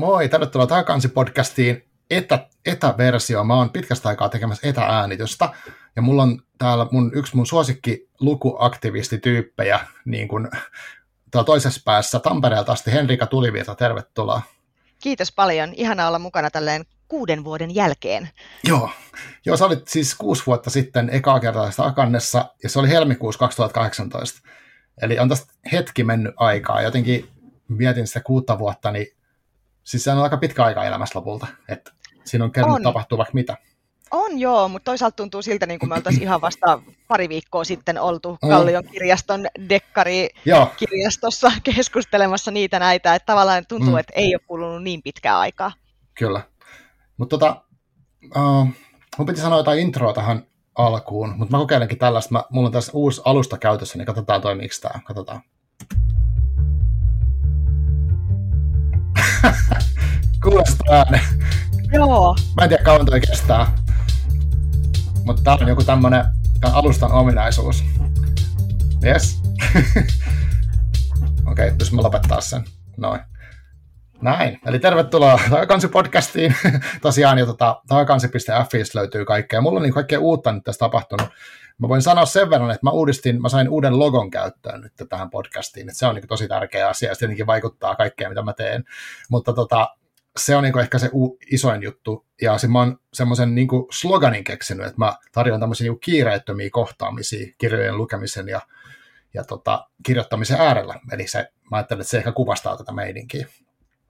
Moi, tervetuloa Takansi-podcastiin etä, etäversio. Mä oon pitkästä aikaa tekemässä etäänitystä, ja mulla on täällä mun, yksi mun suosikki lukuaktivistityyppejä niin kun, toisessa päässä Tampereelta asti. Henrika Tulivirta, tervetuloa. Kiitos paljon. Ihana olla mukana tälleen kuuden vuoden jälkeen. Joo, Joo sä olit siis kuusi vuotta sitten ekaa kertaa Akannessa, ja se oli helmikuussa 2018. Eli on tästä hetki mennyt aikaa. Jotenkin mietin sitä kuutta vuotta, niin siis se on aika pitkä aika elämässä lopulta. Että siinä on kerran tapahtuu vaikka mitä. On joo, mutta toisaalta tuntuu siltä, niin kuin me oltaisiin ihan vasta pari viikkoa sitten oltu Kallion kirjaston dekkari-kirjastossa keskustelemassa niitä näitä, että tavallaan tuntuu, mm. että ei ole kulunut niin pitkää aikaa. Kyllä. Mutta tota, uh, mun piti sanoa jotain introa tähän alkuun, mutta mä kokeilenkin tällaista. Mä, mulla on tässä uusi alusta käytössä, niin katsotaan toimiiko tämä. Katsotaan. Kuulostaa. Joo. Mä en tiedä kauan toi kestää. Mutta tää on joku tämmönen alustan ominaisuus. Yes. Okei, okay, jos mä lopettaa sen. Noin. Näin. Eli tervetuloa Taakansi-podcastiin. Tosiaan jo tota, löytyy kaikkea. Mulla on niin kaikkea uutta nyt tässä tapahtunut. Mä voin sanoa sen verran, että mä uudistin, mä sain uuden logon käyttöön nyt tähän podcastiin. Että se on niin tosi tärkeä asia ja se tietenkin vaikuttaa kaikkeen, mitä mä teen. Mutta tota, se on niin ehkä se u- isoin juttu. Ja mä oon semmoisen niin sloganin keksinyt, että mä tarjoan tämmöisiä niin kiireettömiä kohtaamisia kirjojen lukemisen ja, ja tota, kirjoittamisen äärellä. Eli se, mä ajattelen, että se ehkä kuvastaa tätä meidinkiä.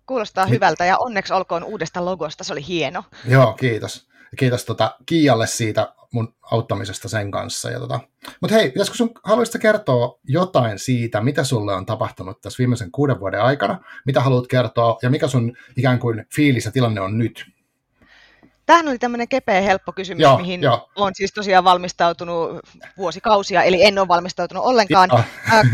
Kuulostaa niin. hyvältä ja onneksi olkoon uudesta logosta, se oli hieno. Joo, kiitos. Kiitos tota, Kiialle siitä mun auttamisesta sen kanssa. Ja tota. Mutta hei, pitäisikö sun haluaisitko kertoa jotain siitä, mitä sulle on tapahtunut tässä viimeisen kuuden vuoden aikana, mitä haluat kertoa ja mikä sun ikään kuin fiilis ja tilanne on nyt? Tähän oli tämmöinen kepeä helppo kysymys, joo, mihin jo. olen siis tosiaan valmistautunut vuosikausia, eli en ole valmistautunut ollenkaan. Joo.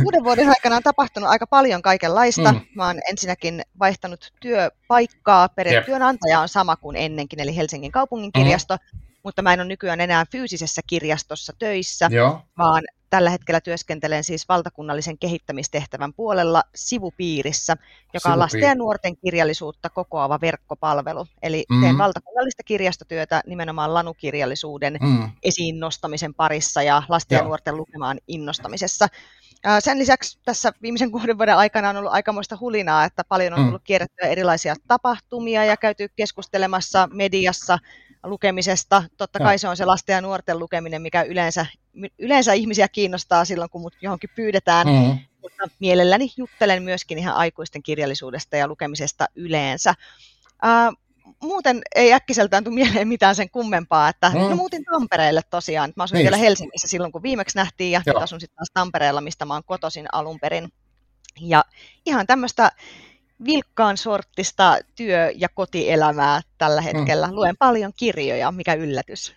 Kuuden vuoden aikana on tapahtunut aika paljon kaikenlaista. Mm. Mä oon ensinnäkin vaihtanut työpaikkaa, työnantaja on sama kuin ennenkin, eli Helsingin kaupungin kirjasto, mm. Mutta mä en ole nykyään enää fyysisessä kirjastossa töissä, Joo. vaan tällä hetkellä työskentelen siis valtakunnallisen kehittämistehtävän puolella sivupiirissä, joka on lasten ja nuorten kirjallisuutta kokoava verkkopalvelu. Eli mm-hmm. teen valtakunnallista kirjastotyötä nimenomaan lanukirjallisuuden mm. esiin nostamisen parissa ja lasten ja, ja nuorten lukemaan innostamisessa. Sen lisäksi tässä viimeisen kuuden vuoden aikana on ollut aikamoista hulinaa, että paljon on mm. tullut kierrettyä erilaisia tapahtumia ja käyty keskustelemassa mediassa lukemisesta. Totta kai se on se lasten ja nuorten lukeminen, mikä yleensä, yleensä ihmisiä kiinnostaa silloin, kun mut johonkin pyydetään. Mm. Mutta mielelläni juttelen myöskin ihan aikuisten kirjallisuudesta ja lukemisesta yleensä. Uh, muuten ei äkkiseltään tule mieleen mitään sen kummempaa, että mm. no muutin Tampereelle tosiaan. Mä asuin niin. vielä Helsingissä silloin, kun viimeksi nähtiin, ja Joo. nyt asun sitten taas Tampereella, mistä mä oon kotoisin alun perin. Ja ihan tämmöistä vilkkaan sorttista työ- ja kotielämää tällä mm. hetkellä. Mm. Luen paljon kirjoja, mikä yllätys.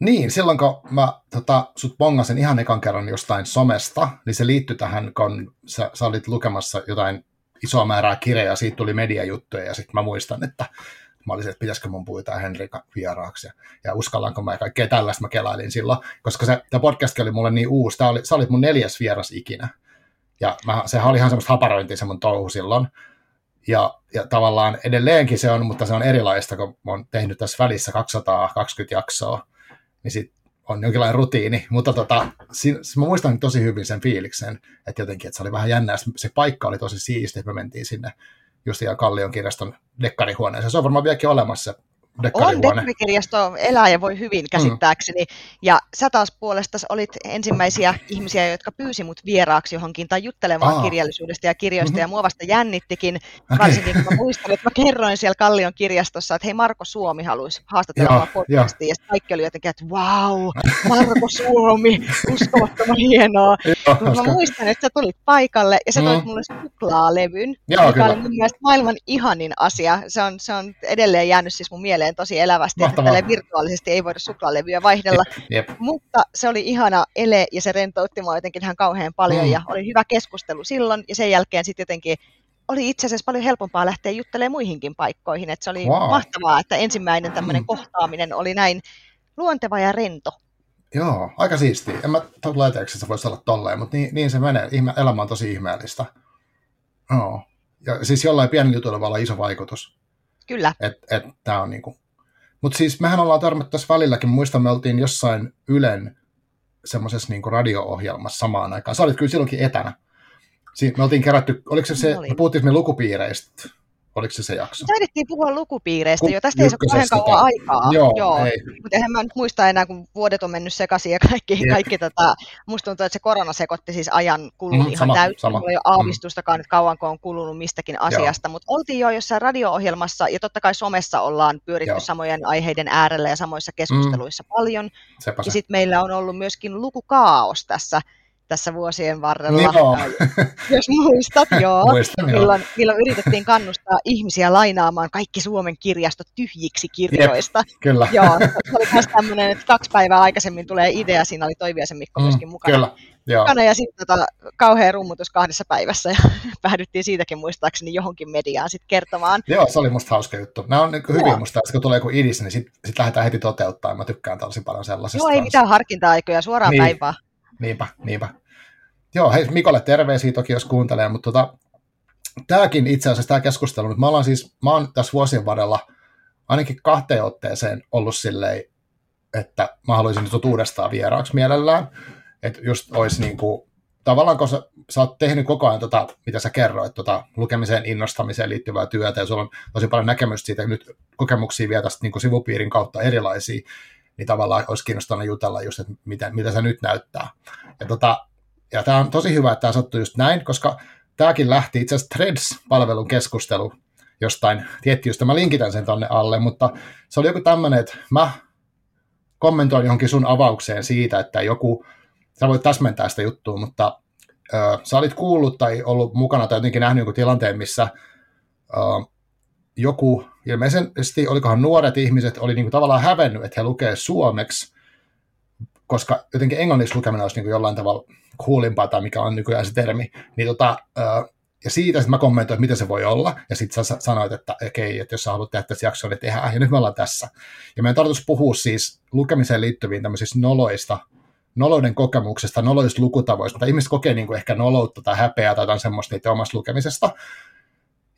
Niin, silloin kun mä tota, sut bongasin ihan ekan kerran jostain somesta, niin se liittyi tähän, kun sä, sä olit lukemassa jotain isoa määrää kirjoja, siitä tuli mediajuttuja, ja sitten mä muistan, että mä olisin, että pitäisikö mun pyytää Henrika vieraaksi, ja, ja uskallanko mä ja kaikkea tällaista mä kelailin silloin, koska se, tämä podcast oli mulle niin uusi, tämä oli, sä olit mun neljäs vieras ikinä, ja mä, sehän oli ihan semmoista haparointia se mun touhu silloin, ja, ja tavallaan edelleenkin se on, mutta se on erilaista, kun oon tehnyt tässä välissä 220 jaksoa, niin sit on jonkinlainen rutiini, mutta tota, siinä, mä muistan tosi hyvin sen fiiliksen, että jotenkin, että se oli vähän jännää, se paikka oli tosi siisti, että me mentiin sinne just ihan Kallion kirjaston dekkarihuoneeseen. Se on varmaan vieläkin olemassa on, dekkarikirjasto elää ja voi hyvin mm. käsittääkseni. Mm. Ja sä taas puolesta olit ensimmäisiä ihmisiä, jotka pyysi mut vieraaksi johonkin tai juttelemaan Aa. kirjallisuudesta ja kirjoista, mm-hmm. ja mua vasta jännittikin, okay. varsinkin kun mä muistan, että mä kerroin siellä Kallion kirjastossa, että hei Marko Suomi haluaisi haastatella podcastiin, ja kaikki oli jotenkin, että wow, Marko Suomi, uskomattoman hienoa. Mutta mä muistan, että sä tulit paikalle, ja sä toit mm. mulle suklaalevyn, Joo, joka kyllä. oli mun mielestä maailman ihanin asia. Se on, se on edelleen jäänyt siis mun mieleen tosi elävästi, Mahtavaa. että virtuaalisesti ei voida suklaalevyjä vaihdella. Jep, jep. Mutta se oli ihana ele ja se rentoutti mua jotenkin ihan kauhean paljon mm. ja oli hyvä keskustelu silloin ja sen jälkeen sitten jotenkin oli itse asiassa paljon helpompaa lähteä juttelemaan muihinkin paikkoihin. Että se oli wow. mahtavaa, että ensimmäinen tämmöinen mm. kohtaaminen oli näin luonteva ja rento. Joo, aika siisti. En mä tule että se voisi olla tolleen, mutta niin, niin se menee. Ihme, elämä on tosi ihmeellistä. Joo. ja siis jollain pienellä jutulla voi olla iso vaikutus. Kyllä. Et, et, tää on niinku. Mutta siis mehän ollaan törmännyt tässä välilläkin, muistan me oltiin jossain Ylen semmoisessa niinku radio-ohjelmassa samaan aikaan. Sä olit kyllä silloinkin etänä. Siin, me oltiin kerätty, oliko se se, me puhuttiin me lukupiireistä, Oliko se se jakso? Taidettiin puhua lukupiireistä Ku, jo. Tästä ei ole kauhean kauan aikaa. Joo, Joo. Ei. Mutta eihän mä nyt muista enää, kun vuodet on mennyt sekaisin ja kaikki, kaikki tota, musta tuntuu, että se korona sekoitti siis ajan kulun mm, ihan täysin. Mulla ei ole aavistustakaan, että kauanko on kulunut mistäkin asiasta, mutta oltiin jo jossain radio-ohjelmassa ja totta kai somessa ollaan pyöritty Joo. samojen aiheiden äärellä ja samoissa keskusteluissa mm. paljon. Sepä ja sitten meillä on ollut myöskin lukukaos tässä tässä vuosien varrella, joo. jos muistat, joo, Muistan, milloin, joo. milloin yritettiin kannustaa ihmisiä lainaamaan kaikki Suomen kirjastot tyhjiksi kirjoista. Jep, kyllä. Joo, se oli myös tämmöinen, että kaksi päivää aikaisemmin tulee idea, siinä oli Toiviasen Mikko mm, myöskin mukana. Kyllä. Joo. Mukana ja sitten tota, kauhea rummutus kahdessa päivässä ja päädyttiin siitäkin muistaakseni johonkin mediaan sitten kertomaan. Joo, se oli musta hauska juttu. Nämä on niin hyviä musta, kun tulee joku idis, niin sitten sit lähdetään heti toteuttamaan. Mä tykkään tosi paljon sellaisesta. Joo, ei mitään harkinta-aikoja, suoraan niin. päivää. Niinpä, niinpä. Joo, hei Mikolle terveisiä toki, jos kuuntelee, mutta tota, tämäkin itse asiassa, tämä keskustelu, nyt mä, olen siis, mä oon tässä vuosien varrella ainakin kahteen otteeseen ollut silleen, että mä haluaisin nyt uudestaan vieraaksi mielellään, että just olisi niin kuin, tavallaan kun sä, sä oot tehnyt koko ajan tota, mitä sä kerroit, tota, lukemiseen innostamiseen liittyvää työtä, ja sulla on tosi paljon näkemystä siitä, nyt kokemuksia tästä niin sivupiirin kautta erilaisia, niin tavallaan olisi kiinnostavaa jutella just, että mitä, mitä se nyt näyttää. Ja tota, ja tämä on tosi hyvä, että tämä sattui just näin, koska tämäkin lähti itse asiassa Threads-palvelun keskustelu jostain, tietysti mä linkitän sen tonne alle, mutta se oli joku tämmöinen, että mä kommentoin johonkin sun avaukseen siitä, että joku, sä voit täsmentää sitä juttua, mutta ö, sä olit kuullut tai ollut mukana tai jotenkin nähnyt joku tilanteen, missä ö, joku, ilmeisesti olikohan nuoret ihmiset, oli niinku tavallaan hävennyt, että he lukee suomeksi, koska jotenkin englanniksi lukeminen olisi niinku jollain tavalla coolimpaa tai mikä on nykyään se termi, niin tota, ja siitä sitten mä kommentoin, että mitä se voi olla, ja sitten sä sanoit, että okei, okay, että jos sä haluat tehdä tässä jaksoa, niin tehdään, ja nyt me ollaan tässä. Ja meidän tarkoitus puhua siis lukemiseen liittyviin tämmöisistä noloista, noloiden kokemuksesta, noloista lukutavoista, tai ihmiset kokee niin kuin ehkä noloutta tai häpeää tai jotain semmoista niiden omasta lukemisesta.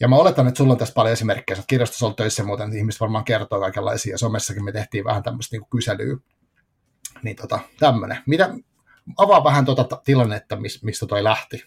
Ja mä oletan, että sulla on tässä paljon esimerkkejä, että kirjastossa on töissä muuten, ihmiset varmaan kertoo kaikenlaisia, somessakin me tehtiin vähän tämmöistä niin kyselyä. Niin tota, tämmöinen. Mitä, avaa vähän tuota tilannetta, mistä toi lähti.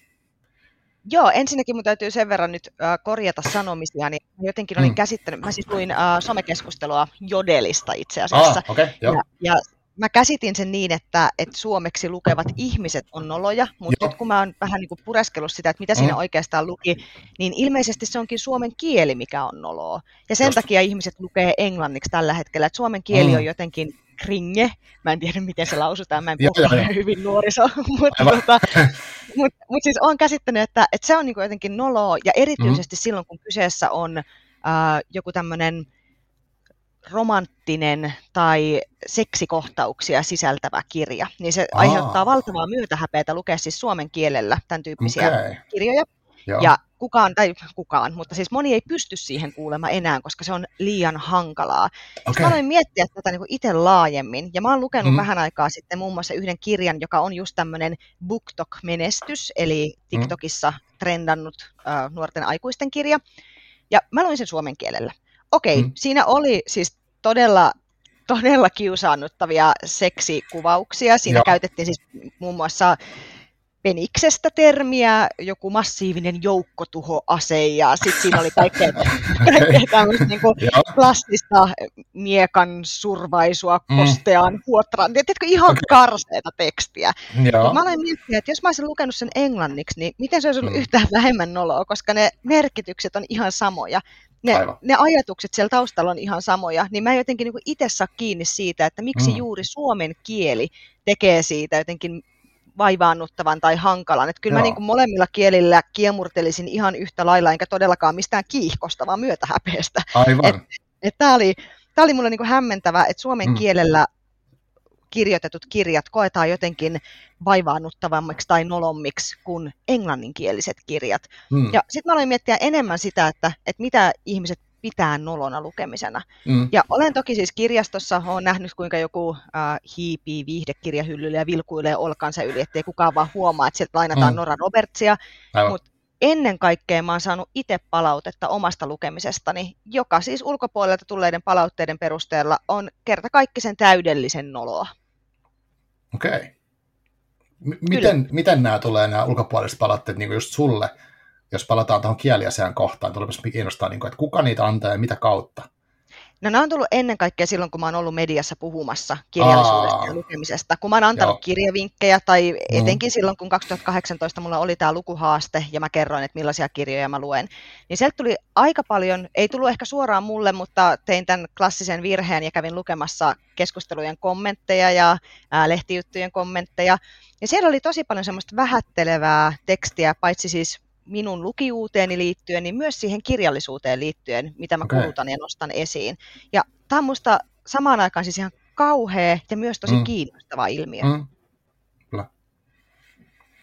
Joo, ensinnäkin mun täytyy sen verran nyt äh, korjata sanomisia, niin jotenkin olin mm. käsittänyt, mä siis luin äh, somekeskustelua Jodelista itse asiassa. Ah, okay, joo. ja, ja mä käsitin sen niin, että, että suomeksi lukevat ihmiset on noloja, mutta Joo. nyt kun mä oon vähän niin kuin pureskellut sitä, että mitä mm. siinä oikeastaan luki, niin ilmeisesti se onkin suomen kieli, mikä on noloa. Ja sen Just. takia ihmiset lukee englanniksi tällä hetkellä, että suomen kieli mm. on jotenkin kringe. Mä en tiedä, miten se lausutaan, mä en puhu hyvin nuoriso, mutta tota, mut, mut siis olen käsittänyt, että, että se on niin jotenkin noloa, ja erityisesti mm. silloin, kun kyseessä on äh, joku tämmöinen romanttinen tai seksikohtauksia sisältävä kirja, niin se Aa. aiheuttaa valtavaa myötähäpeätä lukea siis suomen kielellä tämän tyyppisiä okay. kirjoja. Joo. Ja kukaan, tai kukaan, mutta siis moni ei pysty siihen kuulemaan enää, koska se on liian hankalaa. Okay. Mä aloin miettiä tätä niin itse laajemmin, ja mä oon lukenut mm. vähän aikaa sitten muun muassa yhden kirjan, joka on just tämmöinen BookTok-menestys, eli mm. TikTokissa mm. trendannut äh, nuorten aikuisten kirja, ja mä luin sen suomen kielellä. Okei, okay, mm. siinä oli siis todella todella kiusaannuttavia seksikuvauksia. Siinä Joo. käytettiin siis muun muassa peniksestä termiä, joku massiivinen joukkotuhoase ja sitten siinä oli kaikkea, kaikkea tämmöistä niin kuin klassista miekan survaisua kosteaan mm. huotraan. Tiedätkö, ihan okay. karseita tekstiä. Mä olen miettinyt, että jos mä olisin lukenut sen englanniksi, niin miten se olisi ollut mm. yhtään vähemmän noloa, koska ne merkitykset on ihan samoja. Ne, ne ajatukset siellä taustalla on ihan samoja, niin mä en jotenkin niin itse saa kiinni siitä, että miksi mm. juuri suomen kieli tekee siitä jotenkin vaivaannuttavan tai hankalan. Että kyllä Joo. mä niin kuin molemmilla kielillä kiemurtelisin ihan yhtä lailla, enkä todellakaan mistään kiihkosta, vaan myötähäpeestä. Aivan. Et, et Tämä oli, tää oli mulle niin kuin hämmentävä, että suomen mm. kielellä kirjoitetut kirjat koetaan jotenkin vaivaannuttavammiksi tai nolommiksi kuin englanninkieliset kirjat. Mm. Ja sitten mä aloin miettiä enemmän sitä, että, että mitä ihmiset pitää nolona lukemisena. Mm. Ja olen toki siis kirjastossa, olen nähnyt kuinka joku äh, hiipii viihdekirjahyllylle ja vilkuilee olkansa yli, ettei kukaan vaan huomaa, että sieltä lainataan mm. Nora Robertsia, mutta ennen kaikkea mä oon saanut itse palautetta omasta lukemisestani, joka siis ulkopuolelta tulleiden palautteiden perusteella on kertakaikkisen täydellisen noloa. Okei. Okay. M- miten, miten nämä tulee, nämä ulkopuoliset palautteet niin just sulle, jos palataan tuohon kieliasian kohtaan, tulepas kiinnostaa, niin kuin, että kuka niitä antaa ja mitä kautta? No nämä on tullut ennen kaikkea silloin, kun mä oon ollut mediassa puhumassa kirjallisuudesta Aa. ja lukemisesta. Kun mä oon antanut Joo. kirjavinkkejä, tai mm. etenkin mm. silloin, kun 2018 mulla oli tämä lukuhaaste, ja mä kerroin, että millaisia kirjoja mä luen, niin sieltä tuli aika paljon, ei tullut ehkä suoraan mulle, mutta tein tämän klassisen virheen ja kävin lukemassa keskustelujen kommentteja ja ää, lehtijuttujen kommentteja. Ja siellä oli tosi paljon semmoista vähättelevää tekstiä, paitsi siis minun lukijuuteeni liittyen, niin myös siihen kirjallisuuteen liittyen, mitä mä okay. kulutan ja nostan esiin. Ja tämä on musta samaan aikaan siis ihan kauhea ja myös tosi mm. kiinnostava ilmiö. Mm. Kyllä.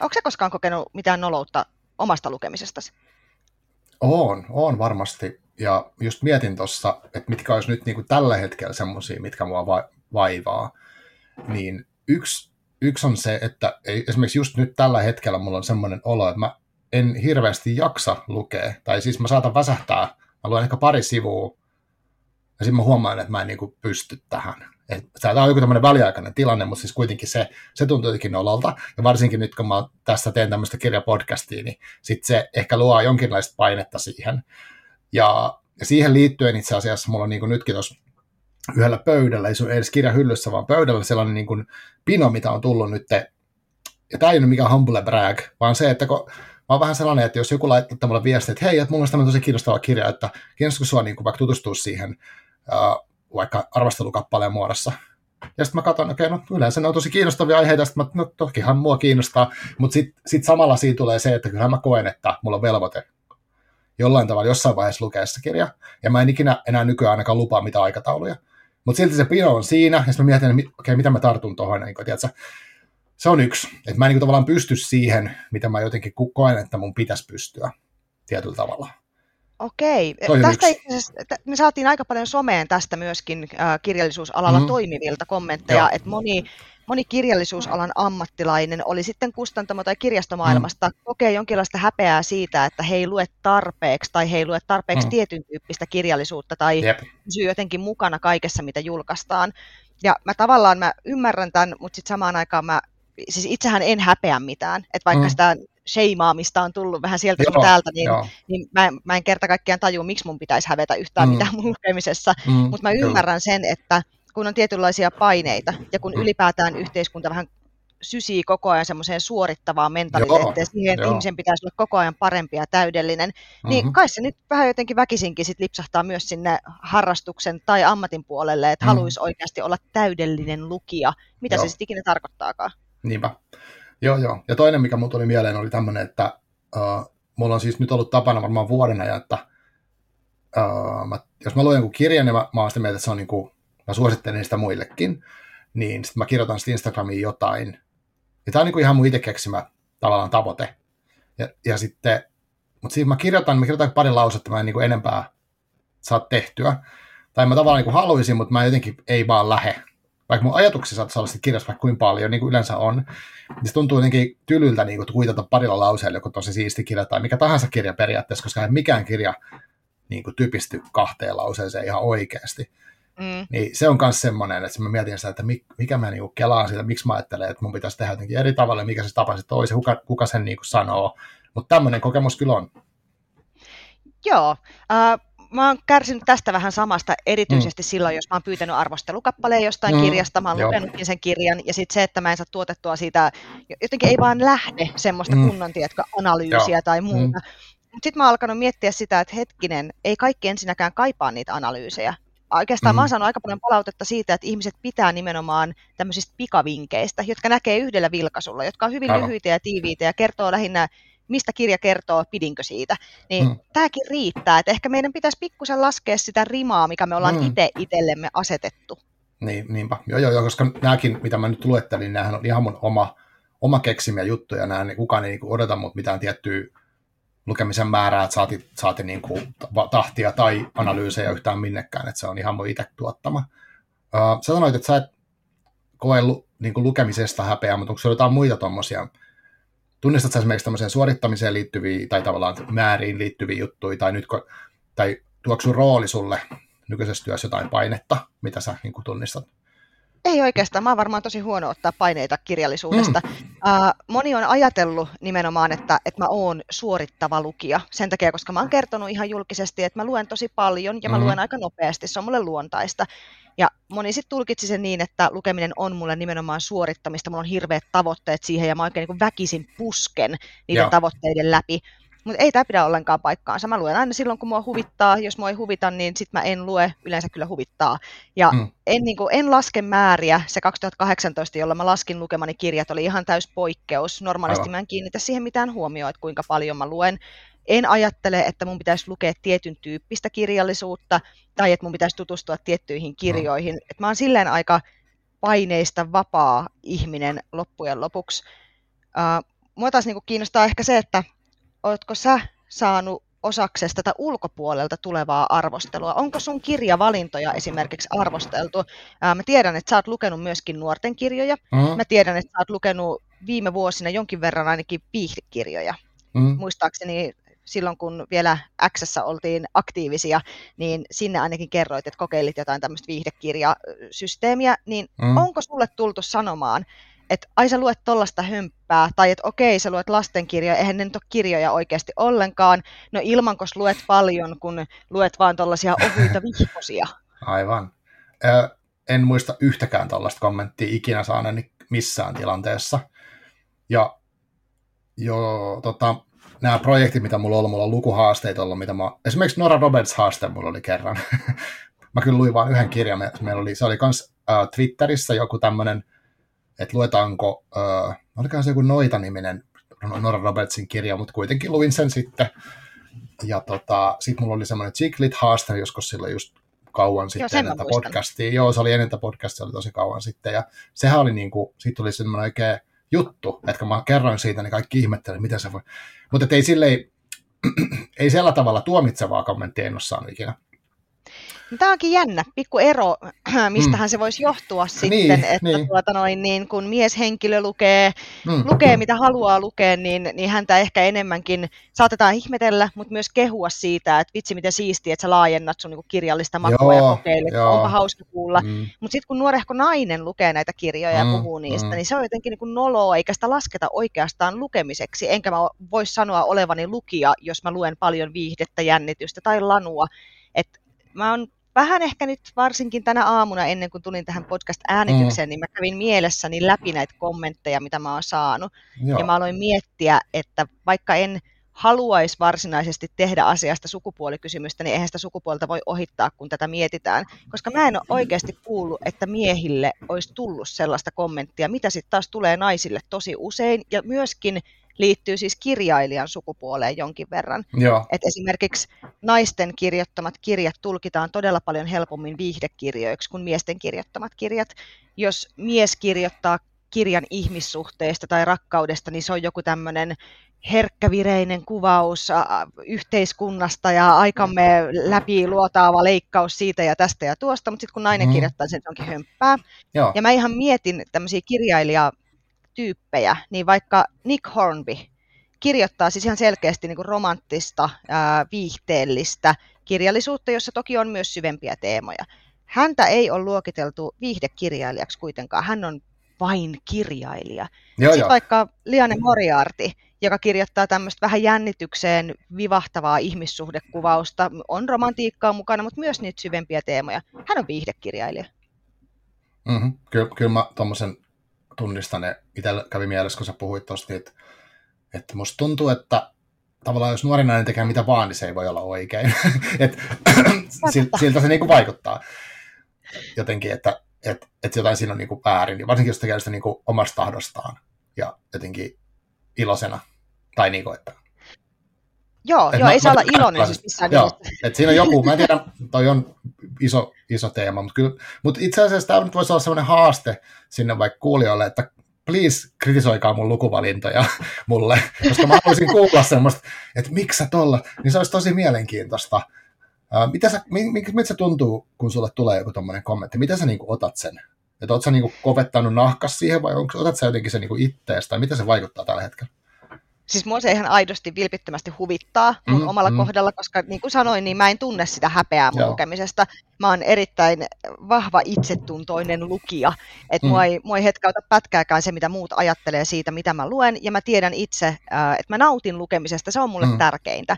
Onko se koskaan kokenut mitään noloutta omasta lukemisestasi? On, on varmasti. Ja just mietin tuossa, että mitkä olisi nyt niin kuin tällä hetkellä semmoisia, mitkä mua va- vaivaa. Niin yksi, yksi on se, että esimerkiksi just nyt tällä hetkellä mulla on semmoinen olo, että mä en hirveästi jaksa lukea, tai siis mä saatan väsähtää, mä luen ehkä pari sivua, ja sitten mä huomaan, että mä en niin pysty tähän. Tämä on joku tämmöinen väliaikainen tilanne, mutta siis kuitenkin se, se tuntuu jotenkin nololta, ja varsinkin nyt kun mä tässä teen tämmöistä kirjapodcastia, niin sitten se ehkä luo jonkinlaista painetta siihen. Ja, ja siihen liittyen itse asiassa mulla on niin kuin nytkin tuossa yhdellä pöydällä, ei se ole edes kirjahyllyssä, vaan pöydällä sellainen niin kuin pino, mitä on tullut nyt, ja tämä ei ole mikään humble brag, vaan se, että kun oon vähän sellainen, että jos joku laittaa mulle viestiä, että hei, että mulla on tämmöinen tosi kiinnostava kirja, että kiinnostaako sua niin kuin vaikka tutustua siihen uh, vaikka arvostelukappaleen muodossa. Ja sitten mä katson, okei, okay, no yleensä ne on tosi kiinnostavia aiheita, sitten mä, no tokihan mua kiinnostaa, mutta sitten sit samalla siinä tulee se, että kyllähän mä koen, että mulla on velvoite jollain tavalla jossain vaiheessa lukea se kirja, ja mä en ikinä enää nykyään ainakaan lupaa mitä aikatauluja. Mutta silti se pino on siinä, ja sitten mä mietin, okei, okay, mitä mä tartun tuohon, niin tiedätkö, se on yksi. Että mä en niin tavallaan pysty siihen, mitä mä jotenkin koen, että mun pitäisi pystyä tietyllä tavalla. Okei. Tästä me saatiin aika paljon someen tästä myöskin äh, kirjallisuusalalla mm-hmm. toimivilta kommentteja, Joo. että moni, moni kirjallisuusalan ammattilainen, oli sitten kustantamo- tai kirjastomaailmasta, mm. kokee jonkinlaista häpeää siitä, että he ei lue tarpeeksi tai he ei lue tarpeeksi mm. tietyn tyyppistä kirjallisuutta tai Jep. pysyy jotenkin mukana kaikessa, mitä julkaistaan. Ja mä tavallaan mä ymmärrän tämän, mutta sitten samaan aikaan mä siis itsehän en häpeä mitään, että vaikka mm. sitä sheimaamista on tullut vähän sieltä sun täältä, niin, niin mä, mä en kerta kaikkiaan tajua, miksi mun pitäisi hävetä yhtään mm. mitään mun lukemisessa, mm. mutta mä ymmärrän sen, että kun on tietynlaisia paineita ja kun mm. ylipäätään yhteiskunta vähän sysii koko ajan semmoiseen suorittavaan mentaliteettiin, siihen joo. ihmisen pitäisi olla koko ajan parempi ja täydellinen, niin mm-hmm. kai se nyt vähän jotenkin väkisinkin sit lipsahtaa myös sinne harrastuksen tai ammatin puolelle, että mm. haluaisi oikeasti olla täydellinen lukija, mitä joo. se sitten ikinä tarkoittaakaan. Niinpä. Joo, joo. Ja toinen, mikä mulla tuli mieleen, oli tämmöinen, että uh, mulla on siis nyt ollut tapana varmaan vuoden ajan, että uh, mä, jos mä luen jonkun kirjan, niin mä, mä oon sitä mieltä, että se on niin kuin, mä suosittelen sitä muillekin, niin sitten mä kirjoitan sitten Instagramiin jotain. Ja tämä on niin kuin ihan mun itse keksimä tavallaan tavoite. Ja, ja sitten, mutta siinä mä kirjoitan, mä kirjoitan pari lausetta, mä en niin kuin enempää saa tehtyä. Tai mä tavallaan niin kuin haluaisin, mutta mä jotenkin ei vaan lähe vaikka mun ajatuksia saattaa olla kirjassa vaikka kuin paljon, niin kuin yleensä on, niin se tuntuu jotenkin tylyltä niin kuin kuitata parilla lauseella joku tosi siisti kirja tai mikä tahansa kirja periaatteessa, koska ei mikään kirja niin kuin typisty kahteen lauseeseen ihan oikeasti. Mm. Niin se on myös semmoinen, että mä mietin sitä, että mikä mä niinku kelaan siitä, miksi mä ajattelen, että mun pitäisi tehdä jotenkin eri tavalla, mikä se tapa sitten olisi, kuka, kuka sen niinku sanoo. Mutta tämmöinen kokemus kyllä on. Joo. Uh, mä oon kärsinyt tästä vähän samasta, erityisesti mm. silloin, jos mä oon pyytänyt arvostelukappaleen jostain mm. kirjasta, mä oon Joo. lukenutkin sen kirjan, ja sitten se, että mä en saa tuotettua siitä, jotenkin ei vaan lähde semmoista mm. kunnon, tiedätkö, analyysiä Joo. tai muuta. Mm. Mutta sitten mä oon alkanut miettiä sitä, että hetkinen, ei kaikki ensinnäkään kaipaa niitä analyysejä. Oikeastaan mm. mä oon saanut aika paljon palautetta siitä, että ihmiset pitää nimenomaan tämmöisistä pikavinkeistä, jotka näkee yhdellä vilkaisulla, jotka on hyvin Aivan. lyhyitä ja tiiviitä ja kertoo lähinnä mistä kirja kertoo, pidinkö siitä. Niin mm. tämäkin riittää, että ehkä meidän pitäisi pikkusen laskea sitä rimaa, mikä me ollaan mm. itse itsellemme asetettu. Niin, niinpä. Joo, joo, joo, koska nämäkin, mitä mä nyt luettelin, nämähän on ihan mun oma, oma keksimiä juttuja. Nämä, niin kukaan ei niin kuin odota mut mitään tiettyä lukemisen määrää, että saati, saati niin kuin tahtia tai analyysejä yhtään minnekään, että se on ihan mun itse tuottama. Uh, sä sanoit, että sä et koe lu, niin kuin lukemisesta häpeää, mutta onko se jotain muita tuommoisia tunnistat sä esimerkiksi tämmöiseen suorittamiseen liittyviä tai tavallaan määriin liittyviä juttuja, tai, nyt, tai tuoksu rooli sulle nykyisessä työssä jotain painetta, mitä sä niin tunnistat? Ei oikeastaan. Mä oon varmaan tosi huono ottaa paineita kirjallisuudesta. Mm. Uh, moni on ajatellut nimenomaan, että, että mä oon suorittava lukija. Sen takia, koska mä oon kertonut ihan julkisesti, että mä luen tosi paljon ja mä mm. luen aika nopeasti. Se on mulle luontaista. Ja moni sitten tulkitsi sen niin, että lukeminen on mulle nimenomaan suorittamista. Mulla on hirveät tavoitteet siihen ja mä oikein niin väkisin pusken niiden Joo. tavoitteiden läpi. Mutta ei tämä pidä ollenkaan paikkaansa. Mä luen aina silloin, kun mua huvittaa. Jos mua ei huvita, niin sitten mä en lue. Yleensä kyllä huvittaa. Ja mm. en, niin kuin, en laske määriä. Se 2018, jolla mä laskin lukemani kirjat, oli ihan täys poikkeus. Normaalisti Aivan. mä en kiinnitä siihen mitään huomioon, että kuinka paljon mä luen. En ajattele, että mun pitäisi lukea tietyn tyyppistä kirjallisuutta tai että mun pitäisi tutustua tiettyihin kirjoihin. Mm. Et mä oon silleen aika paineista vapaa ihminen loppujen lopuksi. Uh, mua taas niin kiinnostaa ehkä se, että oletko sä saanut osaksesta tätä ulkopuolelta tulevaa arvostelua? Onko sun kirjavalintoja esimerkiksi arvosteltu? Ää, mä tiedän, että sä oot lukenut myöskin nuorten kirjoja. Mm. Mä tiedän, että sä oot lukenut viime vuosina jonkin verran ainakin viihdekirjoja. Mm. Muistaakseni silloin, kun vielä x oltiin aktiivisia, niin sinne ainakin kerroit, että kokeilit jotain tämmöistä viihdekirjasysteemiä, niin mm. onko sulle tultu sanomaan, että ai sä luet tollasta hömppää, tai että okei, sä luet lastenkirjoja, eihän ne nyt ole kirjoja oikeasti ollenkaan. No ilmankos luet paljon, kun luet vaan tollaisia ohuita vihkosia. Aivan. Ö, en muista yhtäkään tällaista kommenttia ikinä saaneeni missään tilanteessa. Ja jo, tota, nämä projektit, mitä mulla on ollut, mulla on lukuhaasteita ollut, mitä mä, esimerkiksi Nora Roberts haaste mulla oli kerran. mä kyllä luin vain yhden kirjan, meillä oli, se oli kans äh, Twitterissä joku tämmöinen että luetaanko, äh, olikohan se joku Noita-niminen Nora Robertsin kirja, mutta kuitenkin luin sen sitten. Ja tota, sitten mulla oli semmoinen Chiclet-haaste joskus silloin just kauan sitten ennen tätä podcastia. Joo, se oli ennen tätä podcastia, oli tosi kauan sitten. Ja sehän oli niin kuin, siitä tuli semmoinen oikein juttu, että kun mä kerroin siitä, niin kaikki ihmettelivät, miten se voi. Mutta ei silleen, ei sillä tavalla tuomitsevaa kommenttia en ole saanut ikinä. Tämä onkin jännä, pikku ero, mistähän mm. se voisi johtua sitten, niin, että niin. Tuota noin, niin kun mieshenkilö lukee, mm. lukee mitä haluaa lukea, niin, niin häntä ehkä enemmänkin saatetaan ihmetellä, mutta myös kehua siitä, että vitsi miten siistiä, että sä laajennat sun niin kirjallista makua ja kokeilet, joo. onpa hauska kuulla. Mm. Mutta sitten kun nuorehko nainen lukee näitä kirjoja mm. ja puhuu niistä, mm. niin se on jotenkin niin noloa, eikä sitä lasketa oikeastaan lukemiseksi, enkä mä voisi sanoa olevani lukija, jos mä luen paljon viihdettä, jännitystä tai lanua. että mä oon vähän ehkä nyt varsinkin tänä aamuna ennen kuin tulin tähän podcast-äänitykseen, mm. niin mä kävin mielessäni läpi näitä kommentteja, mitä mä oon saanut. Joo. Ja mä aloin miettiä, että vaikka en haluaisi varsinaisesti tehdä asiasta sukupuolikysymystä, niin eihän sitä sukupuolta voi ohittaa, kun tätä mietitään. Koska mä en ole oikeasti kuullut, että miehille olisi tullut sellaista kommenttia, mitä sitten taas tulee naisille tosi usein. Ja myöskin liittyy siis kirjailijan sukupuoleen jonkin verran. Joo. Et esimerkiksi naisten kirjoittamat kirjat tulkitaan todella paljon helpommin viihdekirjoiksi kuin miesten kirjoittamat kirjat. Jos mies kirjoittaa kirjan ihmissuhteista tai rakkaudesta, niin se on joku tämmöinen herkkävireinen kuvaus yhteiskunnasta ja aikamme läpi luotaava leikkaus siitä ja tästä ja tuosta, mutta sitten kun nainen mm. kirjoittaa sen, se onkin hömppää. Joo. Ja mä ihan mietin tämmöisiä kirjailija tyyppejä, niin vaikka Nick Hornby kirjoittaa siis ihan selkeästi niin kuin romanttista, ää, viihteellistä kirjallisuutta, jossa toki on myös syvempiä teemoja. Häntä ei ole luokiteltu viihdekirjailijaksi kuitenkaan, hän on vain kirjailija. Joo, Sitten vaikka Liane Moriarty, joka kirjoittaa tämmöistä vähän jännitykseen vivahtavaa ihmissuhdekuvausta, on romantiikkaa mukana, mutta myös niitä syvempiä teemoja. Hän on viihdekirjailija. Mm-hmm. Kyllä, kyllä mä tuommoisen tunnistan itsellä kävi mielessä, kun sä puhuit tuosta, että, että musta tuntuu, että tavallaan jos nuori nainen tekee mitä vaan, niin se ei voi olla oikein. Et, siltä se niinku vaikuttaa jotenkin, että et, et jotain siinä on niinku väärin, niin varsinkin jos tekee sitä niinku omasta tahdostaan ja jotenkin iloisena. Tai niinku, että Joo, joo mä, ei saa olla iloinen siis missään joo, että siinä on joku, mä en tiedä, toi on iso, iso teema, mutta, kyllä, mutta itse asiassa tämä nyt voisi olla sellainen haaste sinne vaikka kuulijoille, että please kritisoikaa mun lukuvalintoja mulle, koska mä haluaisin kuulla semmoista, että miksi sä tolla, niin se olisi tosi mielenkiintoista. Mitä, sä, mi, mi, mitä se tuntuu, kun sulle tulee joku tommonen kommentti? Miten sä niinku otat sen? Että oot sä niinku kovettanut nahkas siihen vai onko, otat sä jotenkin sen niinku itteestä? Miten se vaikuttaa tällä hetkellä? Siis mua se ihan aidosti vilpittömästi huvittaa mun mm, omalla mm. kohdalla, koska niin kuin sanoin, niin mä en tunne sitä häpeää mun Joo. lukemisesta. Mä oon erittäin vahva itsetuntoinen lukija, että mm. mua, ei, mua ei hetkauta pätkääkään se, mitä muut ajattelee siitä, mitä mä luen, ja mä tiedän itse, äh, että mä nautin lukemisesta, se on mulle mm. tärkeintä.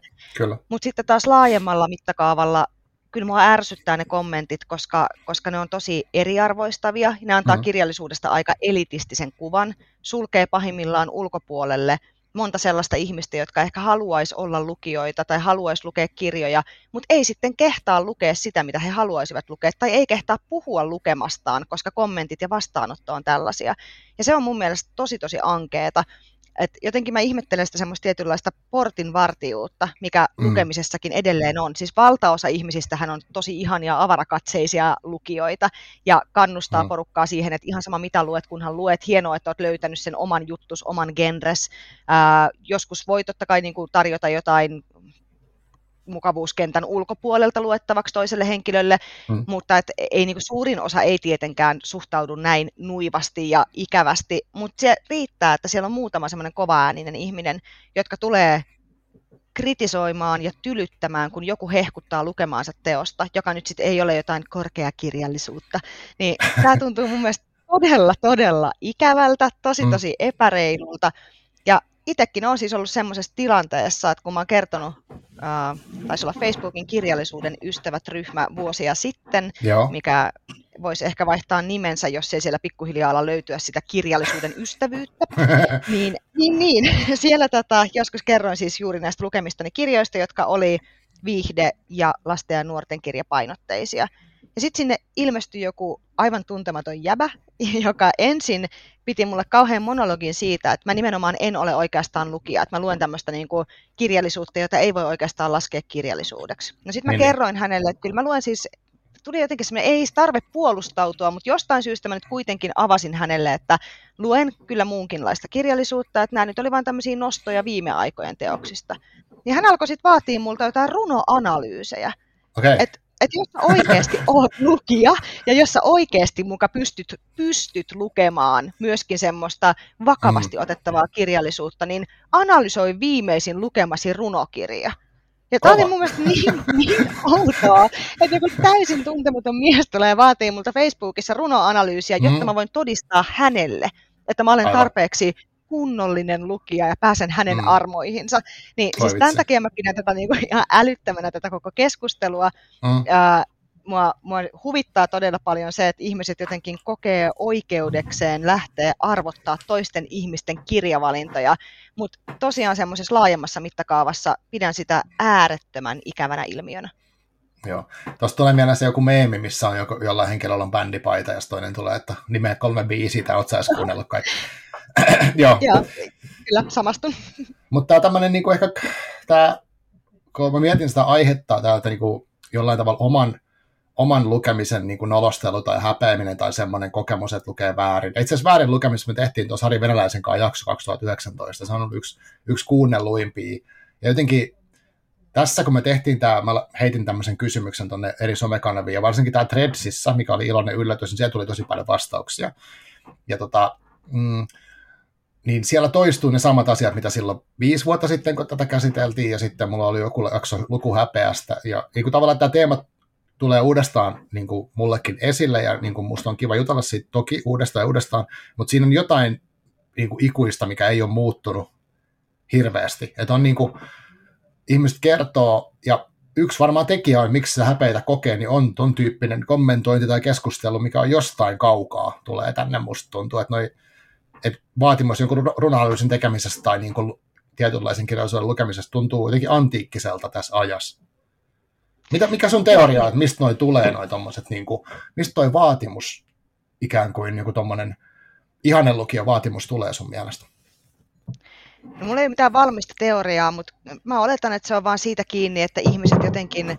Mutta sitten taas laajemmalla mittakaavalla kyllä mua ärsyttää ne kommentit, koska, koska ne on tosi eriarvoistavia. Ne antaa mm. kirjallisuudesta aika elitistisen kuvan, sulkee pahimmillaan ulkopuolelle monta sellaista ihmistä, jotka ehkä haluaisi olla lukijoita tai haluaisi lukea kirjoja, mutta ei sitten kehtaa lukea sitä, mitä he haluaisivat lukea, tai ei kehtaa puhua lukemastaan, koska kommentit ja vastaanotto on tällaisia. Ja se on mun mielestä tosi tosi ankeeta. Et jotenkin mä ihmettelen sitä semmoista tietynlaista portinvartijuutta, mikä mm. lukemisessakin edelleen on. Siis valtaosa ihmisistähän on tosi ihania avarakatseisia lukijoita ja kannustaa mm. porukkaa siihen, että ihan sama mitä luet, kunhan luet. Hienoa, että olet löytänyt sen oman juttus, oman genres. Ää, joskus voi totta kai niin kuin tarjota jotain mukavuuskentän ulkopuolelta luettavaksi toiselle henkilölle, mm. mutta et ei, niin kuin suurin osa ei tietenkään suhtaudu näin nuivasti ja ikävästi, mutta se riittää, että siellä on muutama semmoinen kovaääninen ihminen, jotka tulee kritisoimaan ja tylyttämään, kun joku hehkuttaa lukemaansa teosta, joka nyt sitten ei ole jotain korkeakirjallisuutta, niin tämä tuntuu mun mielestä todella, todella ikävältä, tosi, mm. tosi epäreilulta, itsekin olen siis ollut semmoisessa tilanteessa, että kun mä oon kertonut, äh, taisi olla Facebookin kirjallisuuden ystävät-ryhmä vuosia sitten, Joo. mikä voisi ehkä vaihtaa nimensä, jos ei siellä pikkuhiljaa ala löytyä sitä kirjallisuuden ystävyyttä. niin, niin, niin, siellä tota, joskus kerroin siis juuri näistä lukemistani kirjoista, jotka oli viihde- ja lasten ja nuorten kirjapainotteisia. Ja sitten sinne ilmestyi joku aivan tuntematon jäbä, joka ensin piti mulle kauhean monologin siitä, että mä nimenomaan en ole oikeastaan lukija, että mä luen tämmöistä niin kuin kirjallisuutta, jota ei voi oikeastaan laskea kirjallisuudeksi. No sitten mä niin, niin. kerroin hänelle, että kyllä mä luen siis tuli jotenkin semmoinen, ei tarve puolustautua, mutta jostain syystä mä nyt kuitenkin avasin hänelle, että luen kyllä muunkinlaista kirjallisuutta, että nämä nyt oli vain tämmöisiä nostoja viime aikojen teoksista. Niin hän alkoi sitten vaatia multa jotain runoanalyysejä. Okay. Että että jos sä oikeasti oot lukija ja jos sä oikeasti muka pystyt, pystyt lukemaan myöskin semmoista vakavasti mm. otettavaa kirjallisuutta, niin analysoi viimeisin lukemasi runokirja. Ja tämä oli mun mielestä niin, niin outoa, että joku täysin tuntematon mies tulee vaatii multa Facebookissa runoanalyysiä, jotta mm. mä voin todistaa hänelle, että mä olen tarpeeksi kunnollinen lukija ja pääsen hänen mm. armoihinsa. Niin Toi siis tämän takia mä pidän tätä niin kuin ihan älyttömänä tätä koko keskustelua. Mm. Ja, mua, mua huvittaa todella paljon se, että ihmiset jotenkin kokee oikeudekseen lähteä arvottaa toisten ihmisten kirjavalintoja, mutta tosiaan semmoisessa laajemmassa mittakaavassa pidän sitä äärettömän ikävänä ilmiönä. Joo. Tuosta tulee mieleen se joku meemi, missä on joku, jollain henkilöllä on bändipaita, ja toinen tulee, että nimeä kolme biisiä, tai oot sä kuunnellut kaikki. Joo. Joo, kyllä, samastun. Mutta tämä tämmöinen niin ehkä, tää, kun mä mietin sitä aihetta täältä niin kuin jollain tavalla oman, oman lukemisen niin kuin nolostelu tai häpeäminen tai semmoinen kokemus, että lukee väärin. Itse asiassa väärin lukemista me tehtiin tuossa Harri Venäläisen kanssa jakso 2019. Se on ollut yksi, yksi kuunnelluimpia. Ja jotenkin tässä kun me tehtiin tämä, mä heitin tämmöisen kysymyksen tuonne eri somekanaviin, ja varsinkin tämä Threadsissa, mikä oli iloinen yllätys, niin siellä tuli tosi paljon vastauksia. Ja tota, mm, niin siellä toistuu ne samat asiat, mitä silloin viisi vuotta sitten, kun tätä käsiteltiin, ja sitten mulla oli joku jakso lukuhäpeästä, ja niin kuin tavallaan tämä teema tulee uudestaan niin kuin mullekin esille, ja niin kuin musta on kiva jutella siitä toki uudestaan ja uudestaan, mutta siinä on jotain niin kuin ikuista, mikä ei ole muuttunut hirveästi. Että on niin kuin, ihmiset kertoo, ja yksi varmaan tekijä on, miksi se häpeitä kokee, niin on ton tyyppinen kommentointi tai keskustelu, mikä on jostain kaukaa, tulee tänne musta tuntuu, että noi että vaatimus jonkun runalyysin tekemisestä tai niin kuin tietynlaisen kirjallisuuden lukemisesta tuntuu jotenkin antiikkiselta tässä ajassa. Mitä, mikä sun teoria, että mistä noi tulee noi tommoset, niin kuin, mistä toi vaatimus ikään kuin niin kuin tommonen ihannelukio vaatimus tulee sun mielestä? No, mulla ei ole mitään valmista teoriaa, mutta mä oletan, että se on vaan siitä kiinni, että ihmiset jotenkin äh,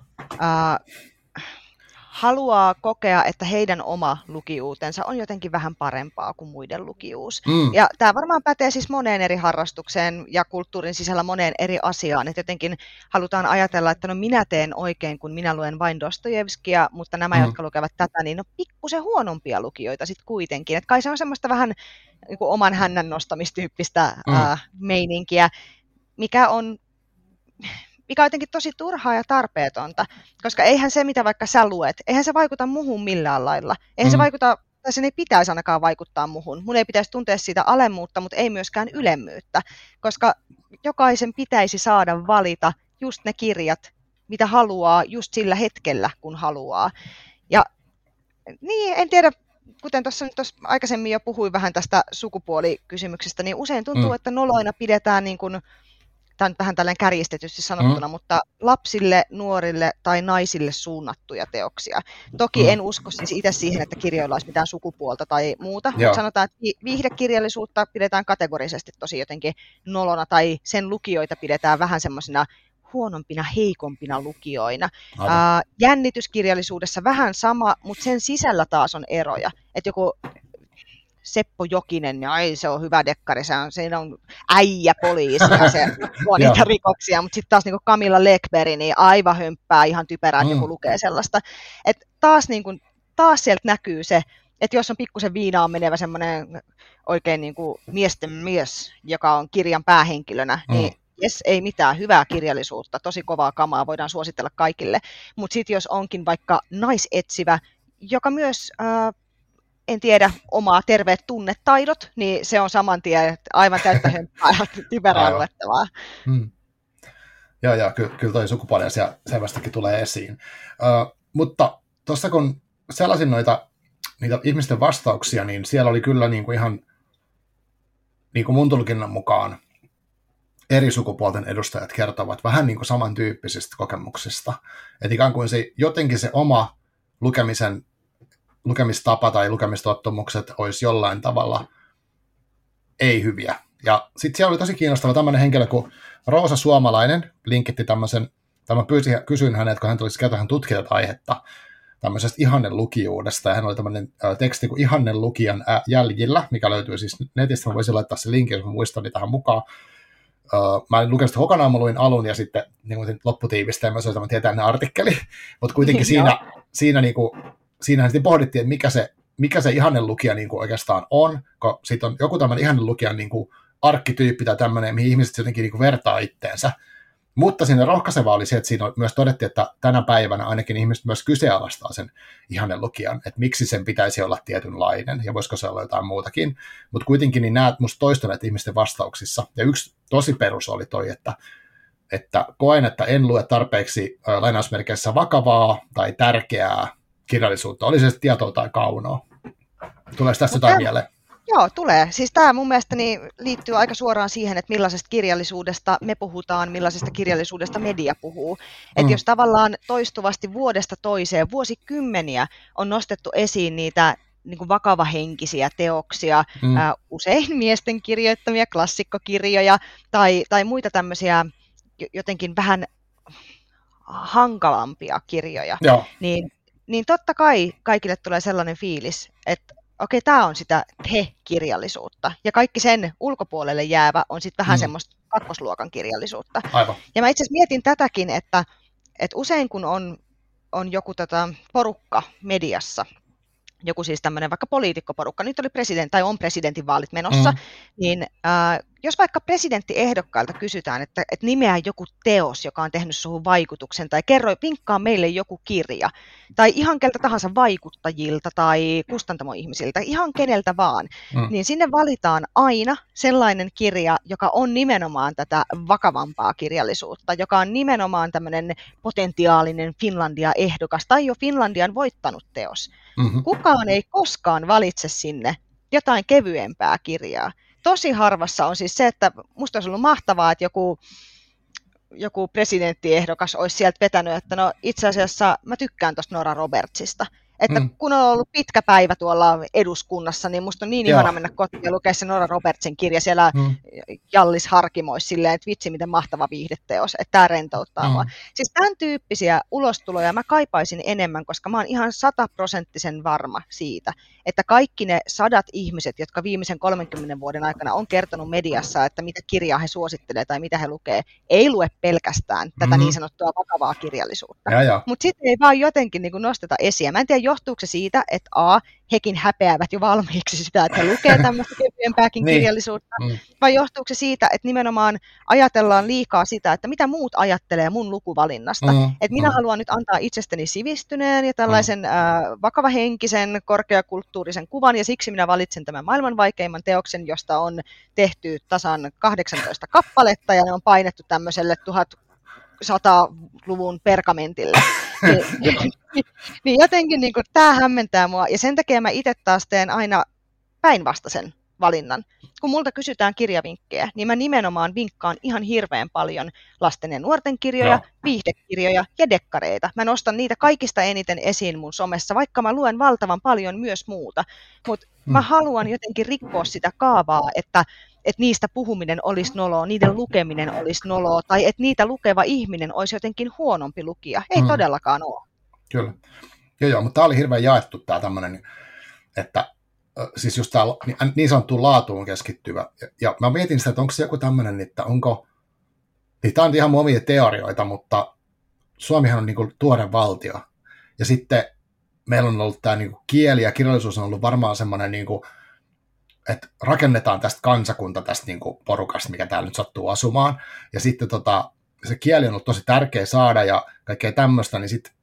haluaa kokea, että heidän oma lukijuutensa on jotenkin vähän parempaa kuin muiden lukijuus. Mm. Ja tämä varmaan pätee siis moneen eri harrastukseen ja kulttuurin sisällä moneen eri asiaan, että jotenkin halutaan ajatella, että no minä teen oikein, kun minä luen vain Dostojevskia, mutta nämä, mm. jotka lukevat tätä, niin no pikkusen huonompia lukijoita sitten kuitenkin. Että kai se on semmoista vähän niin kuin oman hännän nostamistyyppistä mm. ää, meininkiä, mikä on mikä on jotenkin tosi turhaa ja tarpeetonta, koska eihän se, mitä vaikka sä luet, eihän se vaikuta muhun millään lailla. Eihän mm. se vaikuta, tai sen ei pitäisi ainakaan vaikuttaa muhun. Mun ei pitäisi tuntea siitä alemmuutta, mutta ei myöskään ylemmyyttä, koska jokaisen pitäisi saada valita just ne kirjat, mitä haluaa just sillä hetkellä, kun haluaa. Ja niin, en tiedä, kuten tuossa nyt aikaisemmin jo puhuin vähän tästä sukupuolikysymyksestä, niin usein tuntuu, mm. että noloina pidetään niin kuin tämä on vähän tällainen kärjistetysti sanottuna, mm. mutta lapsille, nuorille tai naisille suunnattuja teoksia. Toki mm. en usko siis itse siihen, että kirjoilla olisi mitään sukupuolta tai muuta, Joo. mutta sanotaan, että viihdekirjallisuutta pidetään kategorisesti tosi jotenkin nolona tai sen lukijoita pidetään vähän semmoisina huonompina, heikompina lukijoina. Ää, jännityskirjallisuudessa vähän sama, mutta sen sisällä taas on eroja. Että joku Seppo Jokinen, niin ai se on hyvä dekkari, se on, siinä on äijä poliisi ja se on niitä rikoksia, mutta sitten taas niin kuin Camilla Lekberg, niin aivan hömppää ihan typerää, mm. joku lukee sellaista. Et taas, niin kuin, taas sieltä näkyy se, että jos on pikkusen viinaan menevä semmoinen oikein niin kuin miesten mies, joka on kirjan päähenkilönä, mm. niin jes, ei mitään, hyvää kirjallisuutta, tosi kovaa kamaa, voidaan suositella kaikille. Mutta sitten jos onkin vaikka naisetsivä, joka myös äh, en tiedä, omaa terveet tunnetaidot, niin se on saman tien aivan täyttä hömppää ja typerää luettavaa. Hmm. Joo, joo, ky- kyllä toi sukupuoliasia selvästikin tulee esiin. Uh, mutta tuossa kun sellaisin noita niitä ihmisten vastauksia, niin siellä oli kyllä niin kuin ihan niin kuin mun tulkinnan mukaan eri sukupuolten edustajat kertovat vähän niin kuin samantyyppisistä kokemuksista. Että ikään kuin se, jotenkin se oma lukemisen lukemistapa tai lukemistottumukset olisi jollain tavalla ei hyviä. Ja sitten siellä oli tosi kiinnostava tämmöinen henkilö kuin Roosa Suomalainen, linkitti tämmöisen, tämä pyysi, kysyin hänet, kun hän tulisi kertoa, hän tutki tätä aihetta tämmöisestä ihannen lukijuudesta, ja hän oli tämmöinen teksti kuin ihannen lukijan jäljillä, mikä löytyy siis netistä, mä voisin laittaa se linkin, jos mä muistan niin tähän mukaan. mä en lukenut sitä kokonaan, mä luin alun ja sitten niin kuin lopputiivistelmä, se oli tämmöinen tietäinen artikkeli, mutta kuitenkin siinä, siinä niin kuin, siinähän sitten pohdittiin, että mikä se, mikä se ihanen lukija niin kuin oikeastaan on, kun sitten on joku tämmöinen ihanen lukijan niin kuin arkkityyppi tai tämmöinen, mihin ihmiset jotenkin niin kuin vertaa itteensä. Mutta siinä rohkaiseva oli se, että siinä myös todettiin, että tänä päivänä ainakin ihmiset myös kyseenalaistaa sen ihanen lukijan, että miksi sen pitäisi olla tietynlainen ja voisiko se olla jotain muutakin. Mutta kuitenkin niin näet musta toistuneet ihmisten vastauksissa. Ja yksi tosi perus oli toi, että, että koen, että en lue tarpeeksi lainausmerkeissä vakavaa tai tärkeää kirjallisuutta, oli se tietoa tai kaunoa. Tulee tästä jotain mieleen? Joo, tulee. Siis tämä mun mielestäni liittyy aika suoraan siihen, että millaisesta kirjallisuudesta me puhutaan, millaisesta kirjallisuudesta media puhuu. Että mm. jos tavallaan toistuvasti vuodesta toiseen, vuosikymmeniä on nostettu esiin niitä niin kuin vakavahenkisiä teoksia, mm. ää, usein miesten kirjoittamia klassikkokirjoja tai, tai muita tämmöisiä jotenkin vähän hankalampia kirjoja, Joo. niin niin totta kai kaikille tulee sellainen fiilis, että okei, okay, tämä on sitä he-kirjallisuutta. Ja kaikki sen ulkopuolelle jäävä on sitten vähän mm. semmoista kakkosluokan kirjallisuutta. Aivan. Ja mä itse asiassa mietin tätäkin, että, että usein kun on, on joku tota porukka mediassa, joku siis tämmöinen vaikka poliitikkoporukka, nyt oli presidentti tai on presidentinvaalit menossa, mm. niin äh, jos vaikka presidenttiehdokkaalta kysytään, että, että nimeää joku teos, joka on tehnyt sinuun vaikutuksen, tai kerro, pinkkaa meille joku kirja, tai ihan keltä tahansa vaikuttajilta tai kustantamoihmisiltä, ihan keneltä vaan, mm. niin sinne valitaan aina sellainen kirja, joka on nimenomaan tätä vakavampaa kirjallisuutta, joka on nimenomaan tämmöinen potentiaalinen Finlandia-ehdokas tai jo Finlandian voittanut teos. Mm-hmm. Kukaan ei koskaan valitse sinne jotain kevyempää kirjaa tosi harvassa on siis se, että musta olisi ollut mahtavaa, että joku, joku presidenttiehdokas olisi sieltä vetänyt, että no itse asiassa mä tykkään tuosta Nora Robertsista. Että mm. kun on ollut pitkä päivä tuolla eduskunnassa, niin musta on niin Joo. ihana mennä kotiin ja lukea se Nora Robertsin kirja siellä mm. Jallis Harkimoissa silleen, että vitsi miten mahtava viihdeteos, että tämä rentouttaa mm. mua. Siis tämän tyyppisiä ulostuloja mä kaipaisin enemmän, koska mä oon ihan sataprosenttisen varma siitä, että kaikki ne sadat ihmiset, jotka viimeisen 30 vuoden aikana on kertonut mediassa, että mitä kirjaa he suosittelee tai mitä he lukee, ei lue pelkästään tätä mm. niin sanottua vakavaa kirjallisuutta. Mutta sitten ei vaan jotenkin niin nosteta esiin. Mä en tiedä, johtuuko se siitä, että A, hekin häpeävät jo valmiiksi sitä, että he lukee tämmöistä kevyempääkin niin. kirjallisuutta, mm. vai johtuuko se siitä, että nimenomaan ajatellaan liikaa sitä, että mitä muut ajattelee mun lukuvalinnasta. Mm. Että minä mm. haluan nyt antaa itsestäni sivistyneen ja tällaisen mm. äh, vakavahenkisen, korkeakulttuurisen kuvan, ja siksi minä valitsen tämän maailman vaikeimman teoksen, josta on tehty tasan 18 kappaletta, ja ne on painettu tämmöiselle 1100-luvun pergamentille. niin, niin jotenkin niin kuin, tämä hämmentää mua, ja sen takia mä itse taas teen aina päinvastaisen valinnan. Kun multa kysytään kirjavinkkejä, niin mä nimenomaan vinkkaan ihan hirveän paljon lasten ja nuorten kirjoja, no. viihdekirjoja ja dekkareita. Mä nostan niitä kaikista eniten esiin mun somessa, vaikka mä luen valtavan paljon myös muuta. Mutta mä haluan jotenkin rikkoa sitä kaavaa, että että niistä puhuminen olisi noloa, niiden lukeminen olisi noloa, tai että niitä lukeva ihminen olisi jotenkin huonompi lukija. Ei hmm. todellakaan ole. Kyllä. Joo, joo, mutta tämä oli hirveän jaettu tämä tämmöinen, että siis just tämä niin sanottu laatuun keskittyvä. Ja, ja mä mietin sitä, että onko se joku tämmöinen, että onko, niin tämä on ihan omia teorioita, mutta Suomihan on niin kuin tuore valtio. Ja sitten meillä on ollut tämä niin kuin kieli ja kirjallisuus on ollut varmaan semmoinen, niin kuin, että rakennetaan tästä kansakunta tästä niin kuin porukasta, mikä täällä nyt sattuu asumaan. Ja sitten tota, se kieli on ollut tosi tärkeä saada ja kaikkea tämmöistä, niin sitten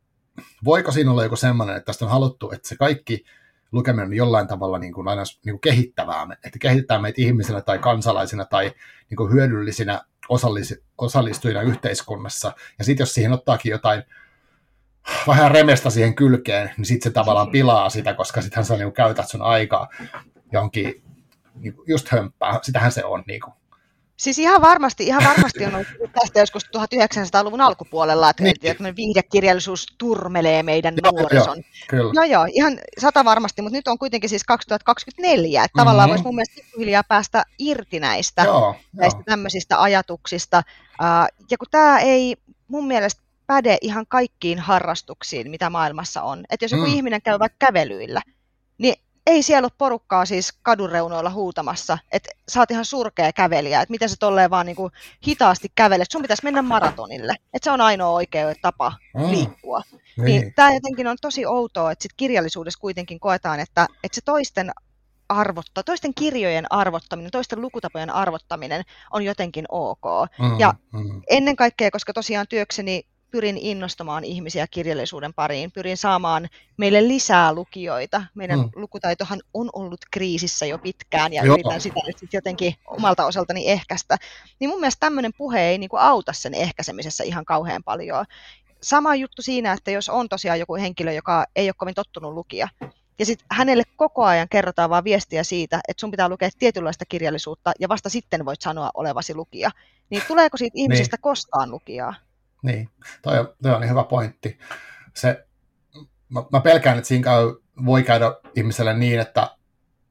voiko siinä olla joku semmoinen, että tästä on haluttu, että se kaikki lukeminen on jollain tavalla niin kuin aina niin kuin kehittävää, että kehittää meitä ihmisenä tai kansalaisina tai niin kuin hyödyllisinä osallis, osallistujina yhteiskunnassa. Ja sitten jos siihen ottaakin jotain vähän remestä siihen kylkeen, niin sitten se tavallaan pilaa sitä, koska sittenhän sä niin käytät sun aikaa johonkin niin just hömppää. Sitähän se on. Niin kuin. Siis ihan varmasti, ihan varmasti on ollut tästä joskus 1900-luvun alkupuolella, että, niin. että viihdekirjallisuus turmelee meidän joo, nuorison. Joo, kyllä. joo, joo, ihan sata varmasti, mutta nyt on kuitenkin siis 2024, että mm-hmm. tavallaan voisi mun mielestä hiljaa päästä irti näistä, joo, näistä joo. tämmöisistä ajatuksista. Ja kun tämä ei mun mielestä päde ihan kaikkiin harrastuksiin, mitä maailmassa on. Että jos joku mm. ihminen käy vaikka kävelyillä, niin ei siellä ole porukkaa siis kadunreunoilla huutamassa, että sä oot ihan surkea kävelijä, että miten se tolleen vaan niin kuin hitaasti kävelet, sun pitäisi mennä maratonille, että se on ainoa oikea tapa mm. liikkua. Niin. niin tämä jotenkin on tosi outoa, että sit kirjallisuudessa kuitenkin koetaan, että, että se toisten arvotta, toisten kirjojen arvottaminen, toisten lukutapojen arvottaminen on jotenkin ok. Mm, ja mm. ennen kaikkea, koska tosiaan työkseni pyrin innostamaan ihmisiä kirjallisuuden pariin, pyrin saamaan meille lisää lukijoita. Meidän mm. lukutaitohan on ollut kriisissä jo pitkään ja Joo. yritän sitä nyt sit jotenkin omalta osaltani ehkäistä. Niin mun mielestä tämmöinen puhe ei niin kuin auta sen ehkäisemisessä ihan kauhean paljon. Sama juttu siinä, että jos on tosiaan joku henkilö, joka ei ole kovin tottunut lukia, ja sitten hänelle koko ajan kerrotaan vaan viestiä siitä, että sun pitää lukea tietynlaista kirjallisuutta ja vasta sitten voit sanoa olevasi lukija. Niin tuleeko siitä ihmisestä niin. koskaan lukijaa? Niin, toi on, toi on hyvä pointti. Se, mä, mä pelkään, että siinä käy, voi käydä ihmiselle niin, että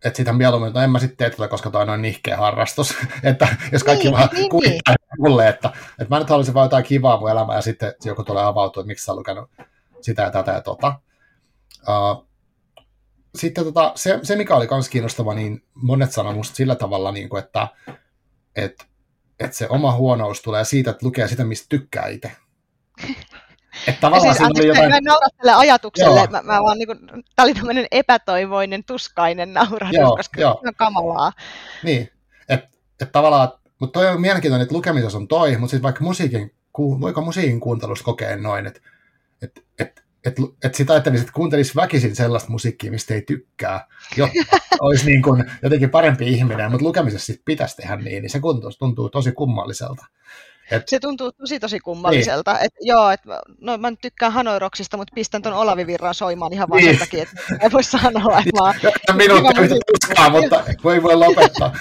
että siitä mieluummin, että no en mä sitten tee tätä, koska toi on noin nihkeä harrastus. että jos kaikki niin, vaan niin, kuvittaa niin. mulle, että, että mä nyt haluaisin vaan jotain kivaa mun elämää ja sitten joku tulee avautua, että miksi sä lukenut sitä ja tätä ja tota. Uh, sitten tota, se, se, mikä oli myös kiinnostava, niin monet sanoi musta sillä tavalla, niin kuin, että, että että se oma huonous tulee siitä, että lukee sitä, mistä tykkää itse. Että tavallaan siis, anteeksi, jotain... mä naurattelen ajatukselle, mä, mä vaan niinku, tää oli tämmöinen epätoivoinen, tuskainen naurahdus, joo, koska joo. se on kamalaa. Niin, että et tavallaan, mutta toi on mielenkiintoinen, että lukemisessa on toi, mutta sitten vaikka musiikin, voiko musiikin kuuntelusta kokea noin, että et, et, että et sitä ajattelisi, että kuuntelisi väkisin sellaista musiikkia, mistä ei tykkää, jotta olisi niin kuin jotenkin parempi ihminen, mutta lukemisessa sit pitäisi tehdä niin, niin se tuntuu, tuntuu tosi kummalliselta. Et... Se tuntuu tosi tosi kummalliselta. Niin. Et, joo, et, no, mä nyt tykkään Hanoiroksista, mutta pistän ton Olavi Virran soimaan ihan vaan niin. sen takia, että ei voi sanoa, että mä oon... Minuutti yhtä tuskaa, mutta voi voi lopettaa.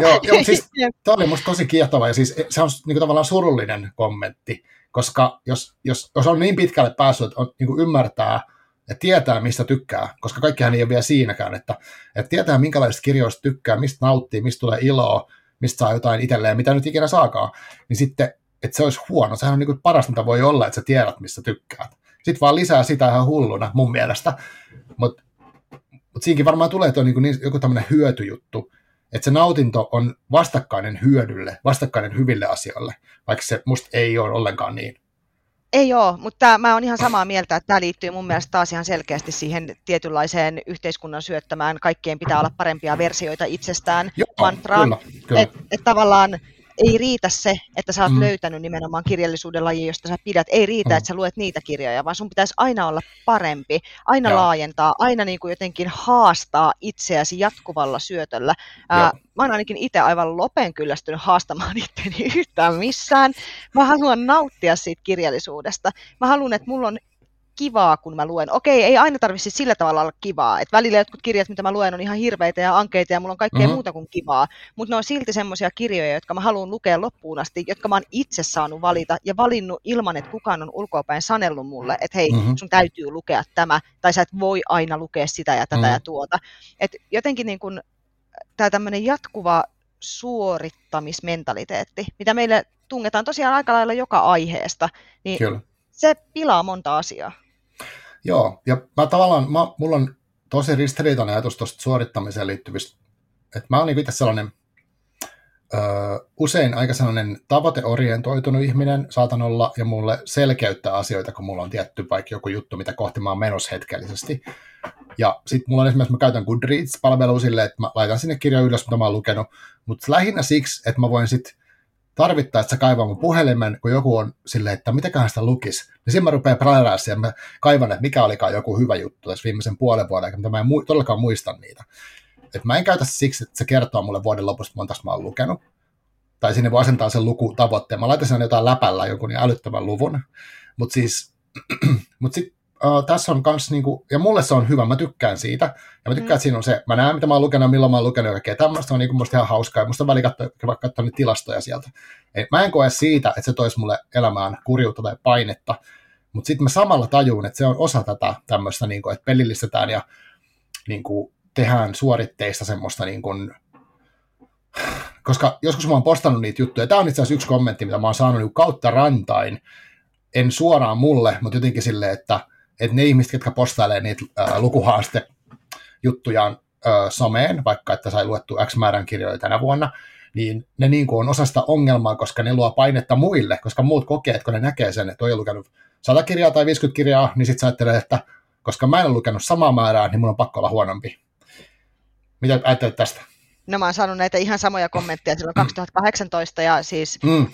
joo, joo, siis tämä oli musta tosi kiehtova ja siis se on niin kuin, tavallaan surullinen kommentti, koska jos, jos, jos on niin pitkälle päässyt, että on, niin kuin ymmärtää ja tietää, mistä tykkää, koska kaikkihan ei ole vielä siinäkään, että, että tietää, minkälaisista kirjoista tykkää, mistä nauttii, mistä tulee iloa, mistä saa jotain itselleen, mitä nyt ikinä saakaan, niin sitten, että se olisi huono. Sehän on niin kuin paras, mitä voi olla, että sä tiedät, mistä tykkäät. Sitten vaan lisää sitä ihan hulluna mun mielestä. Mutta mut siinäkin varmaan tulee tuo niin joku tämmöinen hyötyjuttu, että se nautinto on vastakkainen hyödylle, vastakkainen hyville asioille, vaikka se musta ei ole ollenkaan niin. Ei ole, mutta mä oon ihan samaa mieltä, että tämä liittyy mun mielestä taas ihan selkeästi siihen tietynlaiseen yhteiskunnan syöttämään, kaikkien pitää olla parempia versioita itsestään Joo, mantraan. Kyllä, kyllä. Et, et tavallaan ei riitä se, että sä oot mm. löytänyt nimenomaan kirjallisuuden laji, josta sä pidät. Ei riitä, mm. että sä luet niitä kirjoja, vaan sun pitäisi aina olla parempi, aina Joo. laajentaa, aina niin kuin jotenkin haastaa itseäsi jatkuvalla syötöllä. Ää, mä oon ainakin itse aivan lopen kyllästynyt haastamaan itseäni yhtään missään. Mä haluan nauttia siitä kirjallisuudesta. Mä haluan, että mulla on kivaa, kun mä luen. Okei, ei aina tarvitse sillä tavalla olla kivaa. Et välillä jotkut kirjat, mitä mä luen, on ihan hirveitä ja ankeita ja mulla on kaikkea mm-hmm. muuta kuin kivaa. Mutta ne on silti semmoisia kirjoja, jotka mä haluan lukea loppuun asti, jotka mä oon itse saanut valita ja valinnut ilman, että kukaan on ulkoapäin sanellut mulle, että hei, mm-hmm. sun täytyy lukea tämä, tai sä et voi aina lukea sitä ja tätä mm-hmm. ja tuota. Et jotenkin niin kun, tämä tämmöinen jatkuva suorittamismentaliteetti, mitä meille tungetaan tosiaan aika lailla joka aiheesta, niin Kyllä. Se pilaa monta asiaa. Joo, ja mä tavallaan, mä, mulla on tosi ristiriitainen ajatus tuosta suorittamiseen liittyvistä, että mä oon niin itse sellainen ö, usein aika sellainen tavoiteorientoitunut ihminen saatan olla, ja mulle selkeyttää asioita, kun mulla on tietty vaikka joku juttu, mitä kohti mä oon menossa hetkellisesti. Ja sitten mulla on esimerkiksi, mä käytän Goodreads-palvelua silleen, että mä laitan sinne kirjan ylös, mitä mä oon lukenut, mutta lähinnä siksi, että mä voin sitten tarvittaessa kaivaa mun puhelimen, kun joku on silleen, että mitäköhän sitä lukisi. Niin siinä mä rupean prälärää ja mä kaivan, että mikä olikaan joku hyvä juttu tässä viimeisen puolen vuoden aikana, mutta mä en mu- todellakaan muista niitä. Et mä en käytä siksi, että se kertoo mulle vuoden lopusta, monta mä oon lukenut. Tai sinne voi asentaa sen lukutavoitteen. Mä laitan sen jotain läpällä jonkun niin älyttömän luvun. Mutta siis, mut sitten uh, tässä on kans niinku, ja mulle se on hyvä, mä tykkään siitä, ja mä tykkään, mm. että siinä on se, mä näen mitä mä oon lukenut, milloin mä oon lukenut, ja kaikkea tämmöistä on niinku musta ihan hauskaa, ja musta väli katsoa, vaikka katsoa niitä tilastoja sieltä. Et mä en koe siitä, että se toisi mulle elämään kurjuutta tai painetta, mutta sitten mä samalla tajuun, että se on osa tätä tämmöistä, niinku, että pelillistetään ja niinku, tehdään suoritteista semmoista niin kuin, koska joskus mä oon postannut niitä juttuja. Tämä on itse asiassa yksi kommentti, mitä mä oon saanut niin kautta rantain, en suoraan mulle, mutta jotenkin silleen, että että ne ihmiset, jotka postailee niitä äh, lukuhaaste juttujaan äh, someen, vaikka että sai luettu X määrän kirjoja tänä vuonna, niin ne niin kuin on osa sitä ongelmaa, koska ne luo painetta muille, koska muut kokee, että kun ne näkee sen, että on lukenut 100 kirjaa tai 50 kirjaa, niin sitten ajattelee, että koska mä en ole lukenut samaa määrää, niin mun on pakko olla huonompi. Mitä ajattelet tästä? No mä oon saanut näitä ihan samoja kommentteja silloin 2018 ja siis mm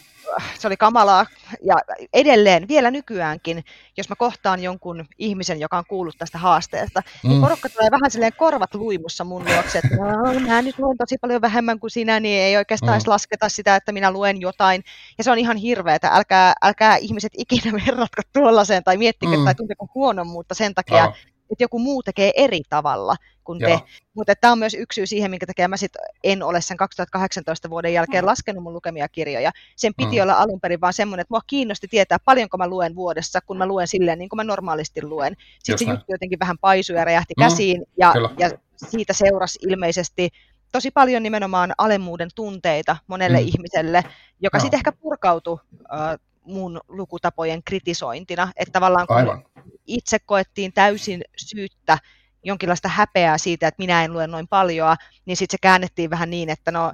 se oli kamalaa. Ja edelleen, vielä nykyäänkin, jos mä kohtaan jonkun ihmisen, joka on kuullut tästä haasteesta, niin mm. niin porukka tulee vähän silleen korvat luimussa mun luokse, että no, mä nyt luen tosi paljon vähemmän kuin sinä, niin ei oikeastaan mm. edes lasketa sitä, että minä luen jotain. Ja se on ihan hirveetä. Älkää, älkää ihmiset ikinä verratko tuollaiseen tai miettikö mm. tai tunteko huonommuutta sen takia, oh että joku muu tekee eri tavalla kuin Joo. te. Mutta tämä on myös yksi syy siihen, minkä takia mä sit en ole sen 2018 vuoden jälkeen mm. laskenut mun lukemia kirjoja. Sen piti mm. olla alun perin vaan semmoinen, että mua kiinnosti tietää, paljonko mä luen vuodessa, kun mä luen silleen, niin kuin mä normaalisti luen. Sitten Just se juttu jotenkin vähän paisui ja räjähti mm. käsiin, ja, ja siitä seurasi ilmeisesti tosi paljon nimenomaan alemmuuden tunteita monelle mm. ihmiselle, joka no. sitten ehkä purkautui äh, mun lukutapojen kritisointina, että tavallaan kun Aivan. itse koettiin täysin syyttä jonkinlaista häpeää siitä, että minä en lue noin paljon, niin sitten se käännettiin vähän niin, että no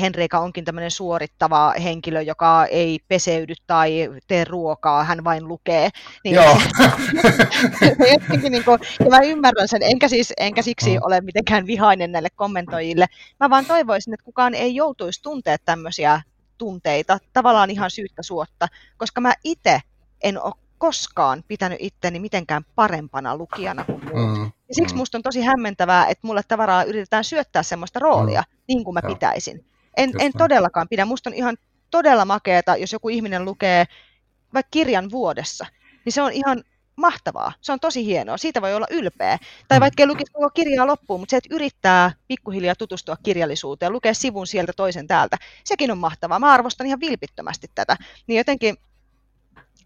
Henrika onkin tämmöinen suorittava henkilö, joka ei peseydy tai tee ruokaa, hän vain lukee. Niin, Joo. niin kuin, ja mä ymmärrän sen, enkä, siis, enkä siksi mm. ole mitenkään vihainen näille kommentoijille. Mä vaan toivoisin, että kukaan ei joutuisi tuntea tämmöisiä tunteita, tavallaan ihan syyttä suotta, koska mä itse en ole koskaan pitänyt itteni mitenkään parempana lukijana kuin muut. Mm, ja siksi mm. musta on tosi hämmentävää, että mulle tavaraa yritetään syöttää semmoista roolia, mm. niin kuin mä Joo. pitäisin. En, en todellakaan pidä. Musta on ihan todella makeeta, jos joku ihminen lukee vaikka kirjan vuodessa, niin se on ihan mahtavaa. Se on tosi hienoa. Siitä voi olla ylpeä. Tai mm. vaikka ei lukisi koko kirjaa loppuun, mutta se, että yrittää pikkuhiljaa tutustua kirjallisuuteen, lukea sivun sieltä toisen täältä, sekin on mahtavaa. Mä arvostan ihan vilpittömästi tätä. Niin jotenkin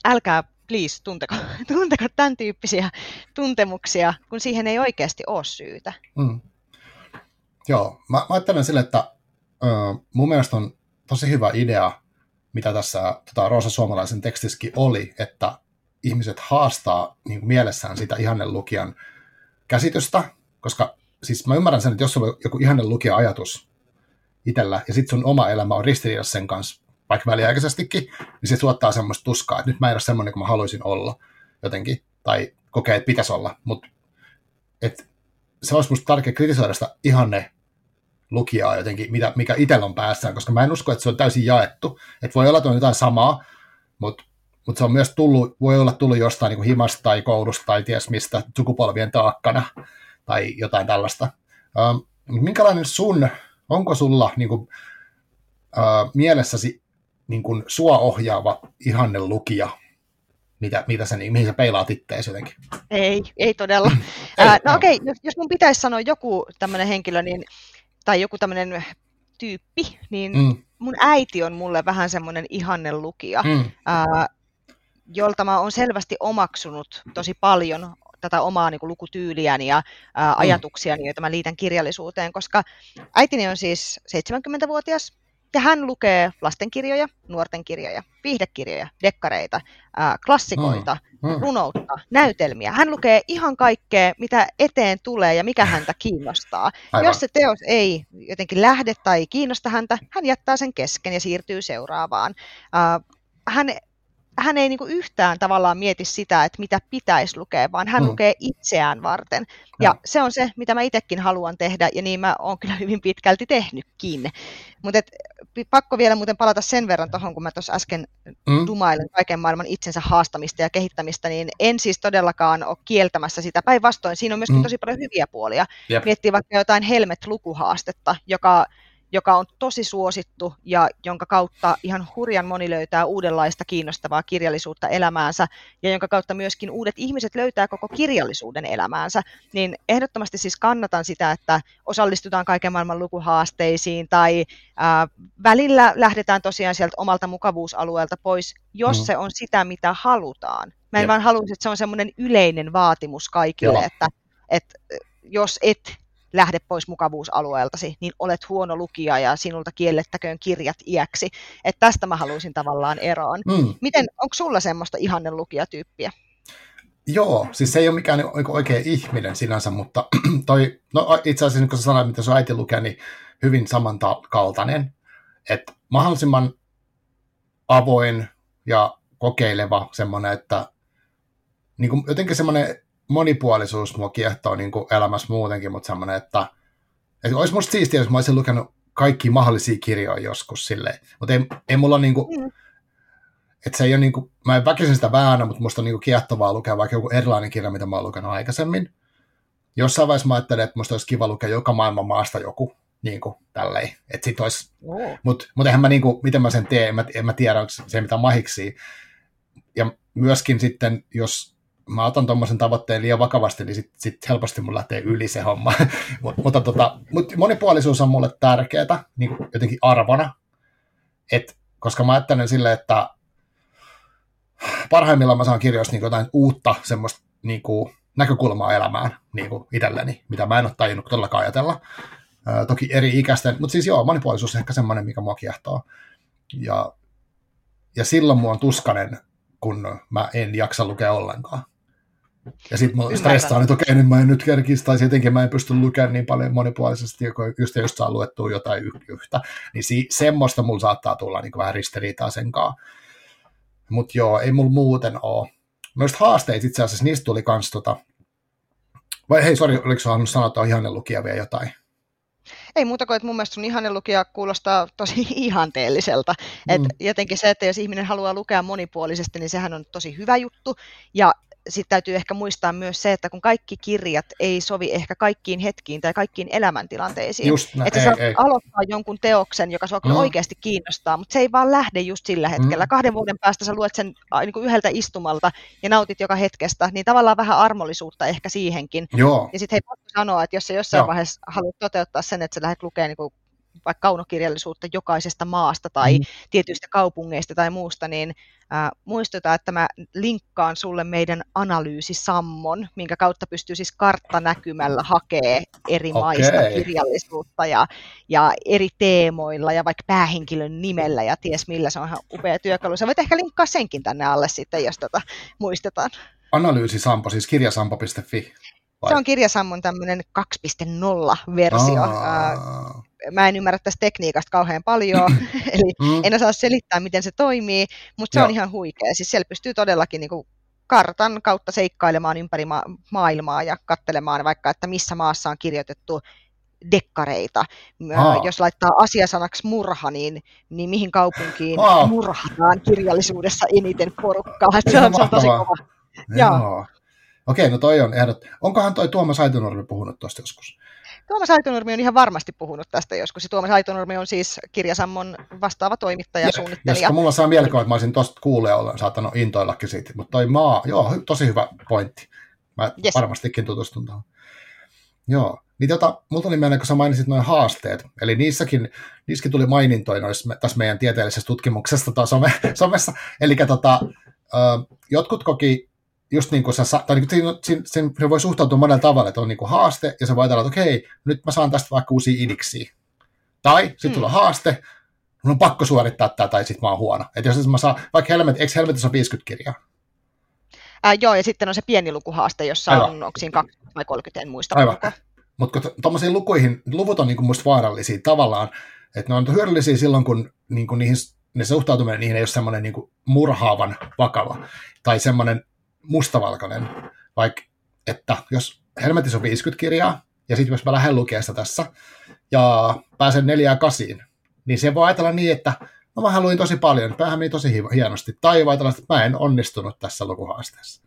älkää please, tunteko, tunteko tämän tyyppisiä tuntemuksia, kun siihen ei oikeasti ole syytä. Mm. Joo, mä, mä ajattelen sille, että ö, mun mielestä on tosi hyvä idea, mitä tässä tota, Roosa Suomalaisen tekstissäkin oli, että ihmiset haastaa niin mielessään sitä ihannen lukijan käsitystä, koska siis mä ymmärrän sen, että jos sulla on joku ihannen lukijan ajatus itsellä, ja sitten sun oma elämä on ristiriidassa sen kanssa, vaikka väliaikaisestikin, niin se tuottaa semmoista tuskaa, että nyt mä en ole semmoinen kuin mä haluaisin olla jotenkin, tai kokee, että pitäisi olla, mutta et, se olisi musta tärkeä kritisoida sitä ihanne lukijaa jotenkin, mitä, mikä itsellä on päässään, koska mä en usko, että se on täysin jaettu. Että voi olla, että on jotain samaa, mutta, mutta se on myös tullut, voi olla tullut jostain niin himasta tai koulusta tai ties mistä sukupolvien taakkana tai jotain tällaista. Ähm, minkälainen sun, onko sulla niin kuin, äh, mielessäsi niin kuin sua ohjaava ihanne lukija, mitä, mitä sä, mihin sä peilaat itteesi jotenkin? Ei, ei todella. ei, äh, no, no. okei, okay, jos, jos mun pitäisi sanoa joku tämmöinen henkilö, niin tai joku tämmöinen tyyppi, niin mm. mun äiti on mulle vähän semmoinen ihanne lukija, mm. ää, jolta mä oon selvästi omaksunut tosi paljon tätä omaa niin kuin, lukutyyliäni ja ää, mm. ajatuksiani, joita mä liitän kirjallisuuteen, koska äitini on siis 70-vuotias, ja hän lukee lastenkirjoja, nuorten kirjoja, viihdekirjoja, dekkareita, ää, klassikoita, mm, mm. runoutta, näytelmiä. Hän lukee ihan kaikkea, mitä eteen tulee ja mikä häntä kiinnostaa. Aivan. Jos se teos ei jotenkin lähde tai kiinnosta häntä, hän jättää sen kesken ja siirtyy seuraavaan. Ää, hän hän ei niin yhtään tavallaan mieti sitä, että mitä pitäisi lukea, vaan hän mm. lukee itseään varten. Ja mm. se on se, mitä mä itsekin haluan tehdä, ja niin mä oon kyllä hyvin pitkälti tehnytkin. Mutta pakko vielä muuten palata sen verran tuohon, kun mä tuossa äsken mm. dumailen kaiken maailman itsensä haastamista ja kehittämistä, niin en siis todellakaan ole kieltämässä sitä. Päinvastoin siinä on myöskin mm. tosi paljon hyviä puolia. Yep. Miettii vaikka jotain Helmet-lukuhaastetta, joka joka on tosi suosittu ja jonka kautta ihan hurjan moni löytää uudenlaista kiinnostavaa kirjallisuutta elämäänsä ja jonka kautta myöskin uudet ihmiset löytää koko kirjallisuuden elämäänsä, niin ehdottomasti siis kannatan sitä, että osallistutaan kaiken maailman lukuhaasteisiin tai ää, välillä lähdetään tosiaan sieltä omalta mukavuusalueelta pois, jos mm-hmm. se on sitä, mitä halutaan. Mä en Jep. vaan halua, että se on semmoinen yleinen vaatimus kaikille, Joo. että, että jos et lähde pois mukavuusalueeltasi, niin olet huono lukija ja sinulta kiellettäköön kirjat iäksi. Et tästä mä haluaisin tavallaan eroon. Mm. Miten, onko sulla semmoista ihanne lukijatyyppiä? Joo, siis se ei ole mikään niinku oikea ihminen sinänsä, mutta toi, no itse asiassa kun sä sanoit, mitä sun äiti lukee, niin hyvin samankaltainen. Että mahdollisimman avoin ja kokeileva semmoinen, että niin kuin jotenkin semmoinen monipuolisuus mua kiehtoo niin kuin elämässä muutenkin, mutta semmoinen, että, että olisi musta siistiä, jos mä olisin lukenut kaikki mahdollisia kirjoja joskus silleen, mutta ei, ei mulla niin kuin, mm. että se ei ole niin kuin, mä en väkisin sitä väännä, mutta musta on niin kuin kiehtovaa lukea vaikka joku erilainen kirja, mitä mä oon lukenut aikaisemmin. Jossain vaiheessa mä ajattelin, että musta olisi kiva lukea joka maailman maasta joku, niin kuin tälleen. Että sit olisi, oh. mutta mut eihän mä niin kuin, miten mä sen teen, en mä, en mä tiedä, onko se mitä mahiksi. Ja myöskin sitten, jos mä otan tuommoisen tavoitteen liian vakavasti, niin sitten sit helposti mun lähtee yli se homma. mutta tota, mut monipuolisuus on mulle tärkeää niin jotenkin arvona, Et, koska mä ajattelen silleen, että parhaimmillaan mä saan kirjoista niin jotain uutta semmoista niin kuin, näkökulmaa elämään niin kuin itselleni, mitä mä en ole tajunnut todellakaan ajatella. Ää, toki eri ikäisten, mutta siis joo, monipuolisuus on ehkä semmoinen, mikä mua kiehtoo. Ja, ja silloin mua on tuskanen, kun mä en jaksa lukea ollenkaan. Ja sitten mä stressaan, että okei, nyt mä en nyt kerkisi, tai jotenkin mä en pysty lukemaan niin paljon monipuolisesti, just just saa luettua jotain yhtä. Niin si- semmoista mulla saattaa tulla niin vähän ristiriitaa sen kanssa. Mutta joo, ei mulla muuten ole. Noista haasteita itse asiassa, niistä tuli kans tota... Vai hei, sori, oliko sä sanoa, että on ihanen lukija vielä jotain? Ei muuta kuin, että mun mielestä sun ihanen lukija kuulostaa tosi ihanteelliselta. Mm. Et jotenkin se, että jos ihminen haluaa lukea monipuolisesti, niin sehän on tosi hyvä juttu. Ja sitten täytyy ehkä muistaa myös se, että kun kaikki kirjat ei sovi ehkä kaikkiin hetkiin tai kaikkiin elämäntilanteisiin. Just nä, että sä ei, ei. aloittaa jonkun teoksen, joka sua no. oikeasti kiinnostaa, mutta se ei vaan lähde just sillä hetkellä. Mm. Kahden vuoden päästä sä luet sen niin kuin yhdeltä istumalta ja nautit joka hetkestä, niin tavallaan vähän armollisuutta ehkä siihenkin. Joo. Ja sitten hei, sanoa, että jos sä jossain Joo. vaiheessa haluat toteuttaa sen, että sä lähdet lukemaan niin kuin vaikka kaunokirjallisuutta jokaisesta maasta tai mm. tietyistä kaupungeista tai muusta, niin äh, muistuta, että mä linkkaan sulle meidän analyysisammon, minkä kautta pystyy siis karttanäkymällä hakee eri okay. maista kirjallisuutta ja, ja eri teemoilla ja vaikka päähenkilön nimellä ja ties millä, se on ihan upea työkalu. Sä voit ehkä linkkaa senkin tänne alle sitten, jos tota muistetaan. Analyysisampo, siis kirjasampo.fi. Vai? Se on kirjasammon tämmöinen 2.0-versio. Aa. Mä en ymmärrä tästä tekniikasta kauhean paljon, eli mm. en osaa selittää, miten se toimii, mutta se Joo. on ihan huikea. Siis siellä pystyy todellakin niin kuin kartan kautta seikkailemaan ympäri ma- maailmaa ja katselemaan vaikka, että missä maassa on kirjoitettu dekkareita. Aa. Jos laittaa asiasanaksi murha, niin, niin mihin kaupunkiin Aa. murhataan kirjallisuudessa eniten porukkaa. Se on, se on tosi kova. Joo. Okei, no toi on ehdot. Onkohan toi Tuomas Aitonurmi puhunut tuosta joskus? Tuomas Aitonurmi on ihan varmasti puhunut tästä joskus. Ja Tuomas Aitonurmi on siis Kirjasammon vastaava toimittaja ja suunnittelija. Ja mulla saa mielikuva, että mä olisin tuosta kuulee olla saattanut intoillakin siitä. Mutta toi maa, joo, tosi hyvä pointti. Mä yes. varmastikin tutustun tuohon. Joo. Niin tota, mulla tuli mieleen, kun sä mainitsit noin haasteet, eli niissäkin, niissäkin tuli mainintoja noissa, tässä meidän tieteellisessä tutkimuksessa tai some, somessa, eli tota, jotkut koki just niin kuin sä, tai niin kuin, siinä, siinä, siinä, voi suhtautua monella tavalla, että on niin kuin haaste, ja se voi ajatella, että okei, nyt mä saan tästä vaikka uusia idiksiä. Tai sitten mm. tulee haaste, mun on pakko suorittaa tätä, tai sitten mä oon huono. Että jos mä saan, vaikka Helmet, eikö Helmetissä on 50 kirjaa? Ää, joo, ja sitten on se pieni lukuhaaste, jossa Aivan. on, onko siinä 20 vai 30, en muista. Aivan. Mutta tuommoisiin lukuihin, luvut on niin musta vaarallisia tavallaan, että ne on hyödyllisiä silloin, kun niin kuin niihin, ne suhtautuminen niihin ei ole semmoinen niin murhaavan vakava, tai semmoinen mustavalkoinen, vaikka että jos Helmetissä on 50 kirjaa, ja sitten jos mä lähden lukemaan sitä tässä, ja pääsen neljään kasiin, niin se voi ajatella niin, että no mä haluin tosi paljon, päähän meni tosi hienosti, tai voi ajatella, että mä en onnistunut tässä lukuhaasteessa.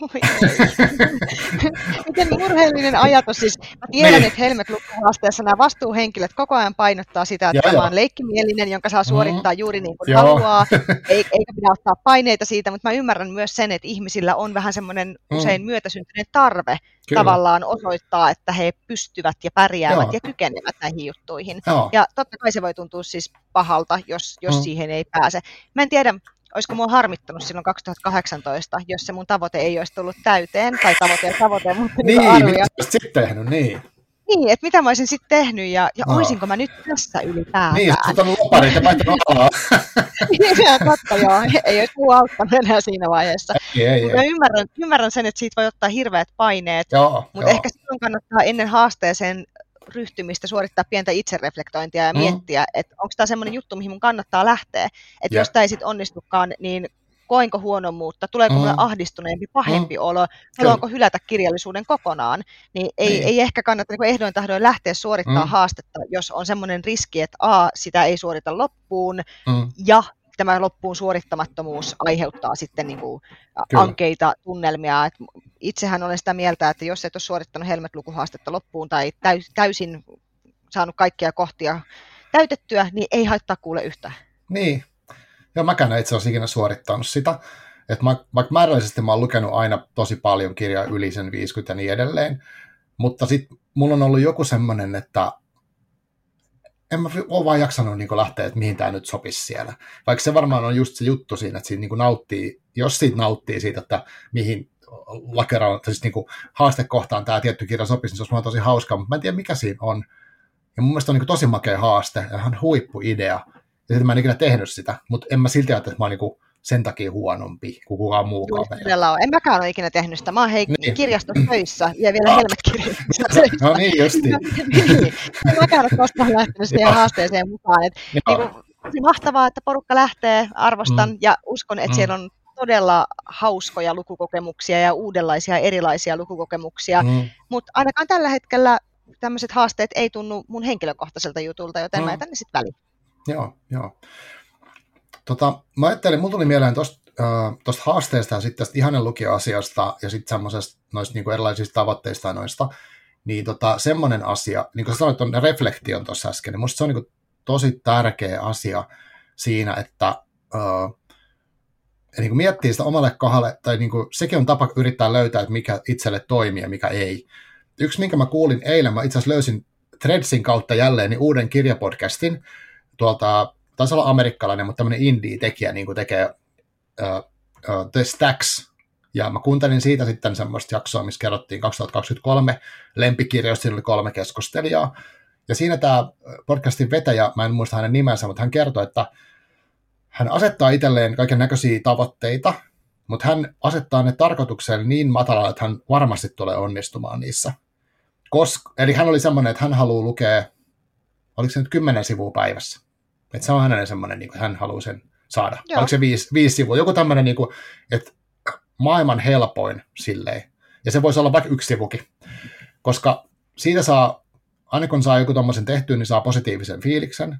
Miten murheellinen ajatus. Siis mä tiedän, niin. että Helmet lukkuhaasteessa nämä vastuuhenkilöt koko ajan painottaa sitä, että tämä on leikkimielinen, jonka saa suorittaa mm. juuri niin kuin Joo. haluaa, eikä pidä ottaa paineita siitä, mutta mä ymmärrän myös sen, että ihmisillä on vähän semmoinen mm. usein myötäsyntyinen tarve Kyllä. tavallaan osoittaa, että he pystyvät ja pärjäävät Joo. ja kykenevät näihin juttuihin. Joo. Ja totta kai se voi tuntua siis pahalta, jos, jos mm. siihen ei pääse. Mä en tiedä, olisiko mua harmittanut silloin 2018, jos se mun tavoite ei olisi tullut täyteen, tai tavoite ja tavoite, mutta niin, niin arvio. mitä sitten tehnyt, niin. Niin, että mitä mä olisin sitten tehnyt ja, ja no. olisinko mä nyt tässä ylipäätään. Niin, että on loparit ja vaihtanut alaa. niin, se on totta, joo. Ei olisi muu auttanut enää siinä vaiheessa. Ei, ei, ei. ymmärrän, ymmärrän sen, että siitä voi ottaa hirveät paineet, joo, mutta joo. ehkä silloin kannattaa ennen haasteeseen ryhtymistä suorittaa pientä itsereflektointia ja mm. miettiä, että onko tämä semmoinen juttu, mihin mun kannattaa lähteä. Että yeah. jos tämä ei sitten onnistukaan, niin koinko huonommuutta, tuleeko mm. mulle ahdistuneempi, pahempi mm. olo, haluanko hylätä kirjallisuuden kokonaan, niin ei, niin. ei ehkä kannata niin ehdoin tahdoin lähteä suorittamaan mm. haastetta, jos on semmoinen riski, että A, sitä ei suorita loppuun, mm. ja tämä loppuun suorittamattomuus aiheuttaa sitten niin kuin ankeita tunnelmia. Et itsehän olen sitä mieltä, että jos et ole suorittanut Helmet-lukuhaastetta loppuun tai täysin saanut kaikkia kohtia täytettyä, niin ei haittaa kuule yhtään. Niin. Ja mäkään itse asiassa ikinä suorittanut sitä. Että vaikka määrällisesti mä oon lukenut aina tosi paljon kirjaa yli sen 50 ja niin edelleen, mutta sitten mulla on ollut joku semmoinen, että en mä ole vaan jaksanut niin lähteä, että mihin tämä nyt sopisi siellä. Vaikka se varmaan on just se juttu siinä, että siinä niin nauttii, jos siitä nauttii siitä, että mihin lakeraan, siis niin haastekohtaan tämä tietty kirja sopisi, niin se olisi vaan tosi hauskaa, mutta mä en tiedä mikä siinä on. Ja mun mielestä on niin tosi makea haaste ihan huippuidea. Ja sitten mä en ikinä tehnyt sitä, mutta en mä silti ajattele, että mä oon niin sen takia huonompi kuin kukaan muu kaveri. on. En mäkään ole ikinä tehnyt sitä. Mä oon hei, niin. kirjastossa töissä ja vielä helmet No niin, justi. niin. En mäkään ole koskaan lähtenyt siihen haasteeseen mukaan. Et, niin kuin, mahtavaa, että porukka lähtee, arvostan mm. ja uskon, että mm. siellä on todella hauskoja lukukokemuksia ja uudenlaisia erilaisia lukukokemuksia, mm. mutta ainakaan tällä hetkellä tämmöiset haasteet ei tunnu mun henkilökohtaiselta jutulta, joten mm. mä jätän ne sitten väliin. Joo, joo. Tota, mä ajattelin, mulla tuli mieleen tuosta äh, haasteesta ja sitten tästä ihanen lukioasiasta ja sitten semmoisesta noista niinku erilaisista tavoitteista ja noista, niin tota, semmoinen asia, niin kuin sanoit tuon reflektion tuossa äsken, niin musta se on niinku tosi tärkeä asia siinä, että äh, niin kuin miettii sitä omalle kohdalle, tai niin kuin, sekin on tapa yrittää löytää, että mikä itselle toimii ja mikä ei. Yksi, minkä mä kuulin eilen, mä itse asiassa löysin Threadsin kautta jälleen niin uuden kirjapodcastin tuolta taisi olla amerikkalainen, mutta tämmöinen indie-tekijä niin kuin tekee uh, uh, The Stacks, ja mä kuuntelin siitä sitten semmoista jaksoa, missä kerrottiin 2023 lempikirjoista, siinä oli kolme keskustelijaa, ja siinä tämä podcastin vetäjä, mä en muista hänen nimensä, mutta hän kertoi, että hän asettaa itselleen kaiken näköisiä tavoitteita, mutta hän asettaa ne tarkoitukseen niin matalalla, että hän varmasti tulee onnistumaan niissä. Koska, eli hän oli semmoinen, että hän haluaa lukea oliko se nyt kymmenen sivua päivässä. Että se on hänelle semmoinen, niin kuin hän haluaa sen saada. Joo. Oliko se viisi, viisi sivua? Joku tämmöinen, niin kuin, että maailman helpoin silleen. Ja se voisi olla vaikka yksi sivukin. Koska siitä saa, aina kun saa joku tuommoisen tehtyä, niin saa positiivisen fiiliksen.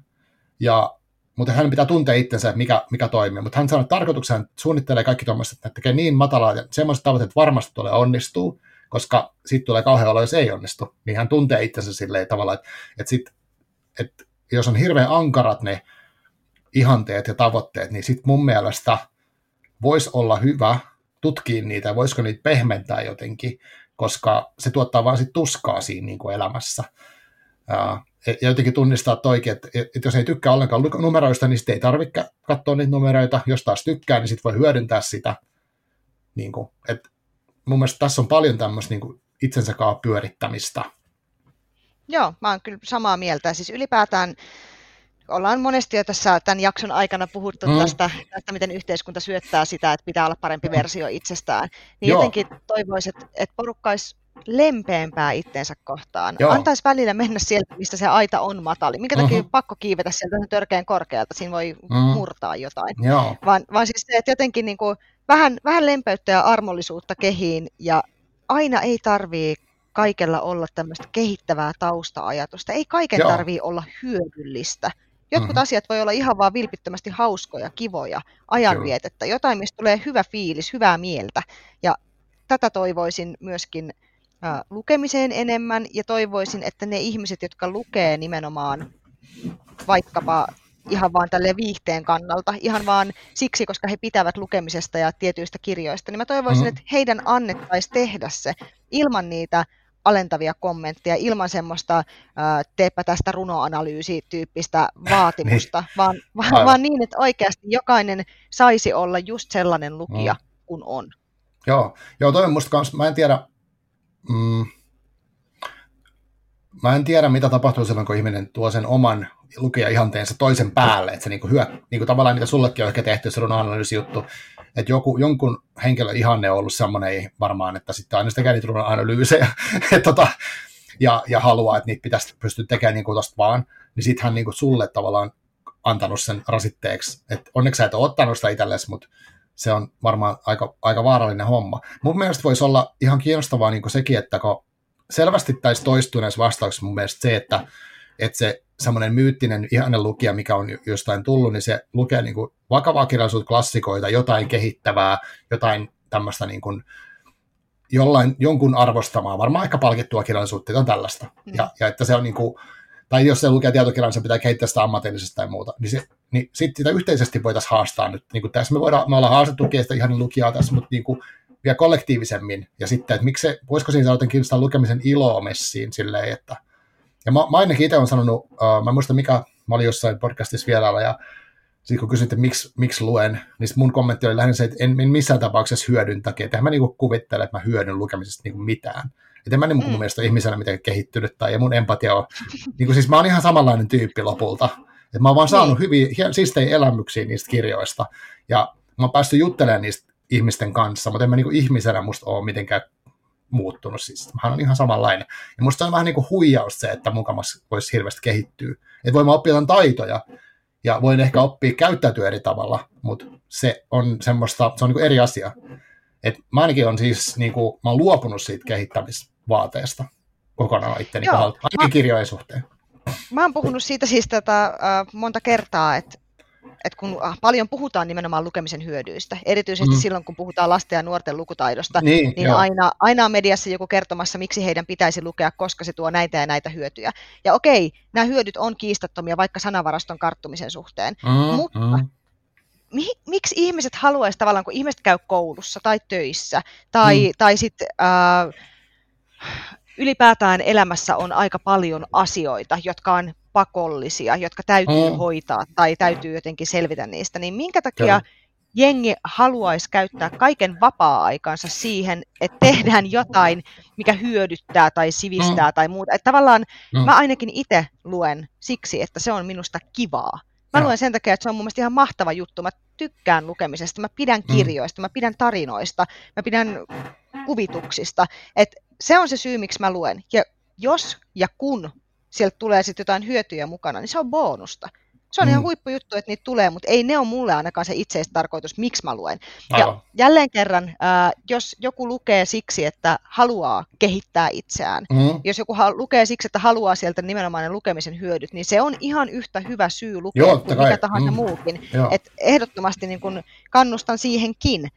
Ja, mutta hän pitää tuntea itsensä, mikä, mikä toimii. Mutta hän sanoo, että tarkoituksena suunnittelee kaikki tuommoiset, että tekee niin matalaa, ja semmoiset tavoitteet varmasti tulee onnistuu, koska sitten tulee kauhean olo, jos ei onnistu. Niin hän tuntee itsensä silleen tavalla, että, että, sit, että jos on hirveän ankarat ne ihanteet ja tavoitteet, niin sitten mun mielestä voisi olla hyvä tutkia niitä, voisiko niitä pehmentää jotenkin, koska se tuottaa vaan sit tuskaa siinä niin kuin elämässä. Ja jotenkin tunnistaa toikin, että, että jos ei tykkää ollenkaan numeroista, niin sitten ei tarvitse katsoa niitä numeroita. Jos taas tykkää, niin sitten voi hyödyntää sitä. Niin kuin, että mun mielestä tässä on paljon tämmöistä niin itsensä pyörittämistä. Joo, mä oon kyllä samaa mieltä. Siis ylipäätään ollaan monesti jo tässä tämän jakson aikana puhuttu mm. tästä, tästä, miten yhteiskunta syöttää sitä, että pitää olla parempi versio itsestään. Niin Joo. jotenkin toivoisin, että, että porukka olisi lempeämpää itteensä kohtaan. Joo. Antaisi välillä mennä sieltä, mistä se aita on matali. Minkä takia uh-huh. pakko kiivetä sieltä törkeän korkealta, siinä voi uh-huh. murtaa jotain. Joo. Vaan, vaan siis se, että jotenkin niin kuin vähän, vähän lempeyttä ja armollisuutta kehiin, ja aina ei tarvii kaikella olla tämmöistä kehittävää tausta-ajatusta. Ei kaiken Joo. tarvii olla hyödyllistä. Jotkut mm-hmm. asiat voi olla ihan vaan vilpittömästi hauskoja, kivoja, ajanvietettä, jotain, mistä tulee hyvä fiilis, hyvää mieltä. Ja tätä toivoisin myöskin äh, lukemiseen enemmän ja toivoisin, että ne ihmiset, jotka lukee nimenomaan vaikkapa ihan vaan tälle viihteen kannalta, ihan vaan siksi, koska he pitävät lukemisesta ja tietyistä kirjoista, niin mä toivoisin, mm-hmm. että heidän annettaisiin tehdä se ilman niitä alentavia kommentteja ilman semmoista ää, teepä tästä runoanalyysi-tyyppistä vaatimusta, niin. vaan, vaan, vaan niin, että oikeasti jokainen saisi olla just sellainen lukija mm. kuin on. Joo, Joo toi musta kans, mä en tiedä, mm, mä en tiedä, mitä tapahtuu silloin, kun ihminen tuo sen oman lukija-ihanteensa toisen päälle, että se niinku hyö, niinku tavallaan mitä sullekin on ehkä tehty, se runoanalyysi-juttu, että joku, jonkun henkilön ihanne on ollut semmoinen varmaan, että sitten aina tekee niitä runoanalyysejä, et tota, ja, ja haluaa, että niitä pitäisi pystyä tekemään niin kuin tosta vaan, niin sitten hän niin kuin sulle tavallaan antanut sen rasitteeksi. Et onneksi sä et ole ottanut sitä itsellesi, mutta se on varmaan aika, aika vaarallinen homma. Mun mielestä voisi olla ihan kiinnostavaa niin kuin sekin, että kun selvästi taisi toistua näissä vastauksissa mun mielestä se, että, että se semmoinen myyttinen ihanen lukija, mikä on jostain tullut, niin se lukee niin kuin vakavaa kirjallisuutta, klassikoita, jotain kehittävää, jotain tämmöistä niin kuin jollain, jonkun arvostamaa, varmaan ehkä palkittua kirjallisuutta, jotain tällaista. Mm. Ja, ja, että se on niin kuin, tai jos se lukee tietokirjan, se pitää kehittää sitä ammatillisesti tai muuta, niin, se, niin sitten sitä yhteisesti voitaisiin haastaa nyt. Niin kuin tässä me, voidaan, me ollaan haastettu sitä ihan lukijaa tässä, mutta niin kuin vielä kollektiivisemmin. Ja sitten, että miksi se, voisiko siinä jotenkin sitä lukemisen iloa messiin silleen, että ja mä, mä ainakin itse olen sanonut, uh, mä en muista mikä, mä olin jossain podcastissa vierailla ja sitten kun kysytte, miksi, miksi luen, niin mun kommentti oli lähinnä se, että en, en missään tapauksessa hyödyn takia. Että mä niinku kuvittele, että mä hyödyn lukemisesta niinku mitään. Että en mä niinku mm. mun mielestä ihmisenä mitenkään kehittynyt tai ja mun empatia on, niinku siis mä oon ihan samanlainen tyyppi lopulta. Että mä oon vaan saanut niin. hyviä, siistejä elämyksiä niistä kirjoista ja mä oon päässyt juttelemaan niistä ihmisten kanssa, mutta en mä niinku ihmisenä musta ole mitenkään muuttunut. Siis hän on ihan samanlainen. Ja musta on vähän niin kuin huijaus se, että mukamas voisi hirveästi kehittyä. Että voimme oppia jotain taitoja, ja voin ehkä oppia käyttäytyä eri tavalla, mutta se on semmoista, se on niin kuin eri asia. Et mä ainakin on siis, niin kuin, mä oon luopunut siitä kehittämisvaateesta kokonaan itteni kohdalta, ainakin kirjojen suhteen. Mä oon puhunut siitä siis tätä, äh, monta kertaa, että että kun ah, paljon puhutaan nimenomaan lukemisen hyödyistä, erityisesti mm. silloin kun puhutaan lasten ja nuorten lukutaidosta, niin, niin aina, aina on mediassa joku kertomassa, miksi heidän pitäisi lukea, koska se tuo näitä ja näitä hyötyjä. Ja okei, nämä hyödyt on kiistattomia vaikka sanavaraston karttumisen suhteen, mm, mutta mm. miksi ihmiset haluaisi tavallaan, kun ihmiset käy koulussa tai töissä, tai, mm. tai sitten... Äh, ylipäätään elämässä on aika paljon asioita, jotka on pakollisia, jotka täytyy mm. hoitaa tai täytyy jotenkin selvitä niistä, niin minkä takia Kyllä. jengi haluaisi käyttää kaiken vapaa-aikansa siihen, että tehdään jotain, mikä hyödyttää tai sivistää mm. tai muuta. Että tavallaan mm. mä ainakin itse luen siksi, että se on minusta kivaa. Mä luen sen takia, että se on mun mielestä ihan mahtava juttu. Mä tykkään lukemisesta, mä pidän mm. kirjoista, mä pidän tarinoista, mä pidän kuvituksista. Et se on se syy, miksi mä luen. Ja jos ja kun sieltä tulee sitten jotain hyötyjä mukana, niin se on bonusta. Se on mm. ihan huippujuttu, että niitä tulee, mutta ei ne ole mulle ainakaan se itseistarkoitus, miksi mä luen. Aivan. Ja jälleen kerran, ää, jos joku lukee siksi, että haluaa kehittää itseään, mm. jos joku ha- lukee siksi, että haluaa sieltä nimenomaan ne lukemisen hyödyt, niin se on ihan yhtä hyvä syy lukea Joo, kuin mikä tahansa mm. muukin. Et ehdottomasti niin kun kannustan siihenkin.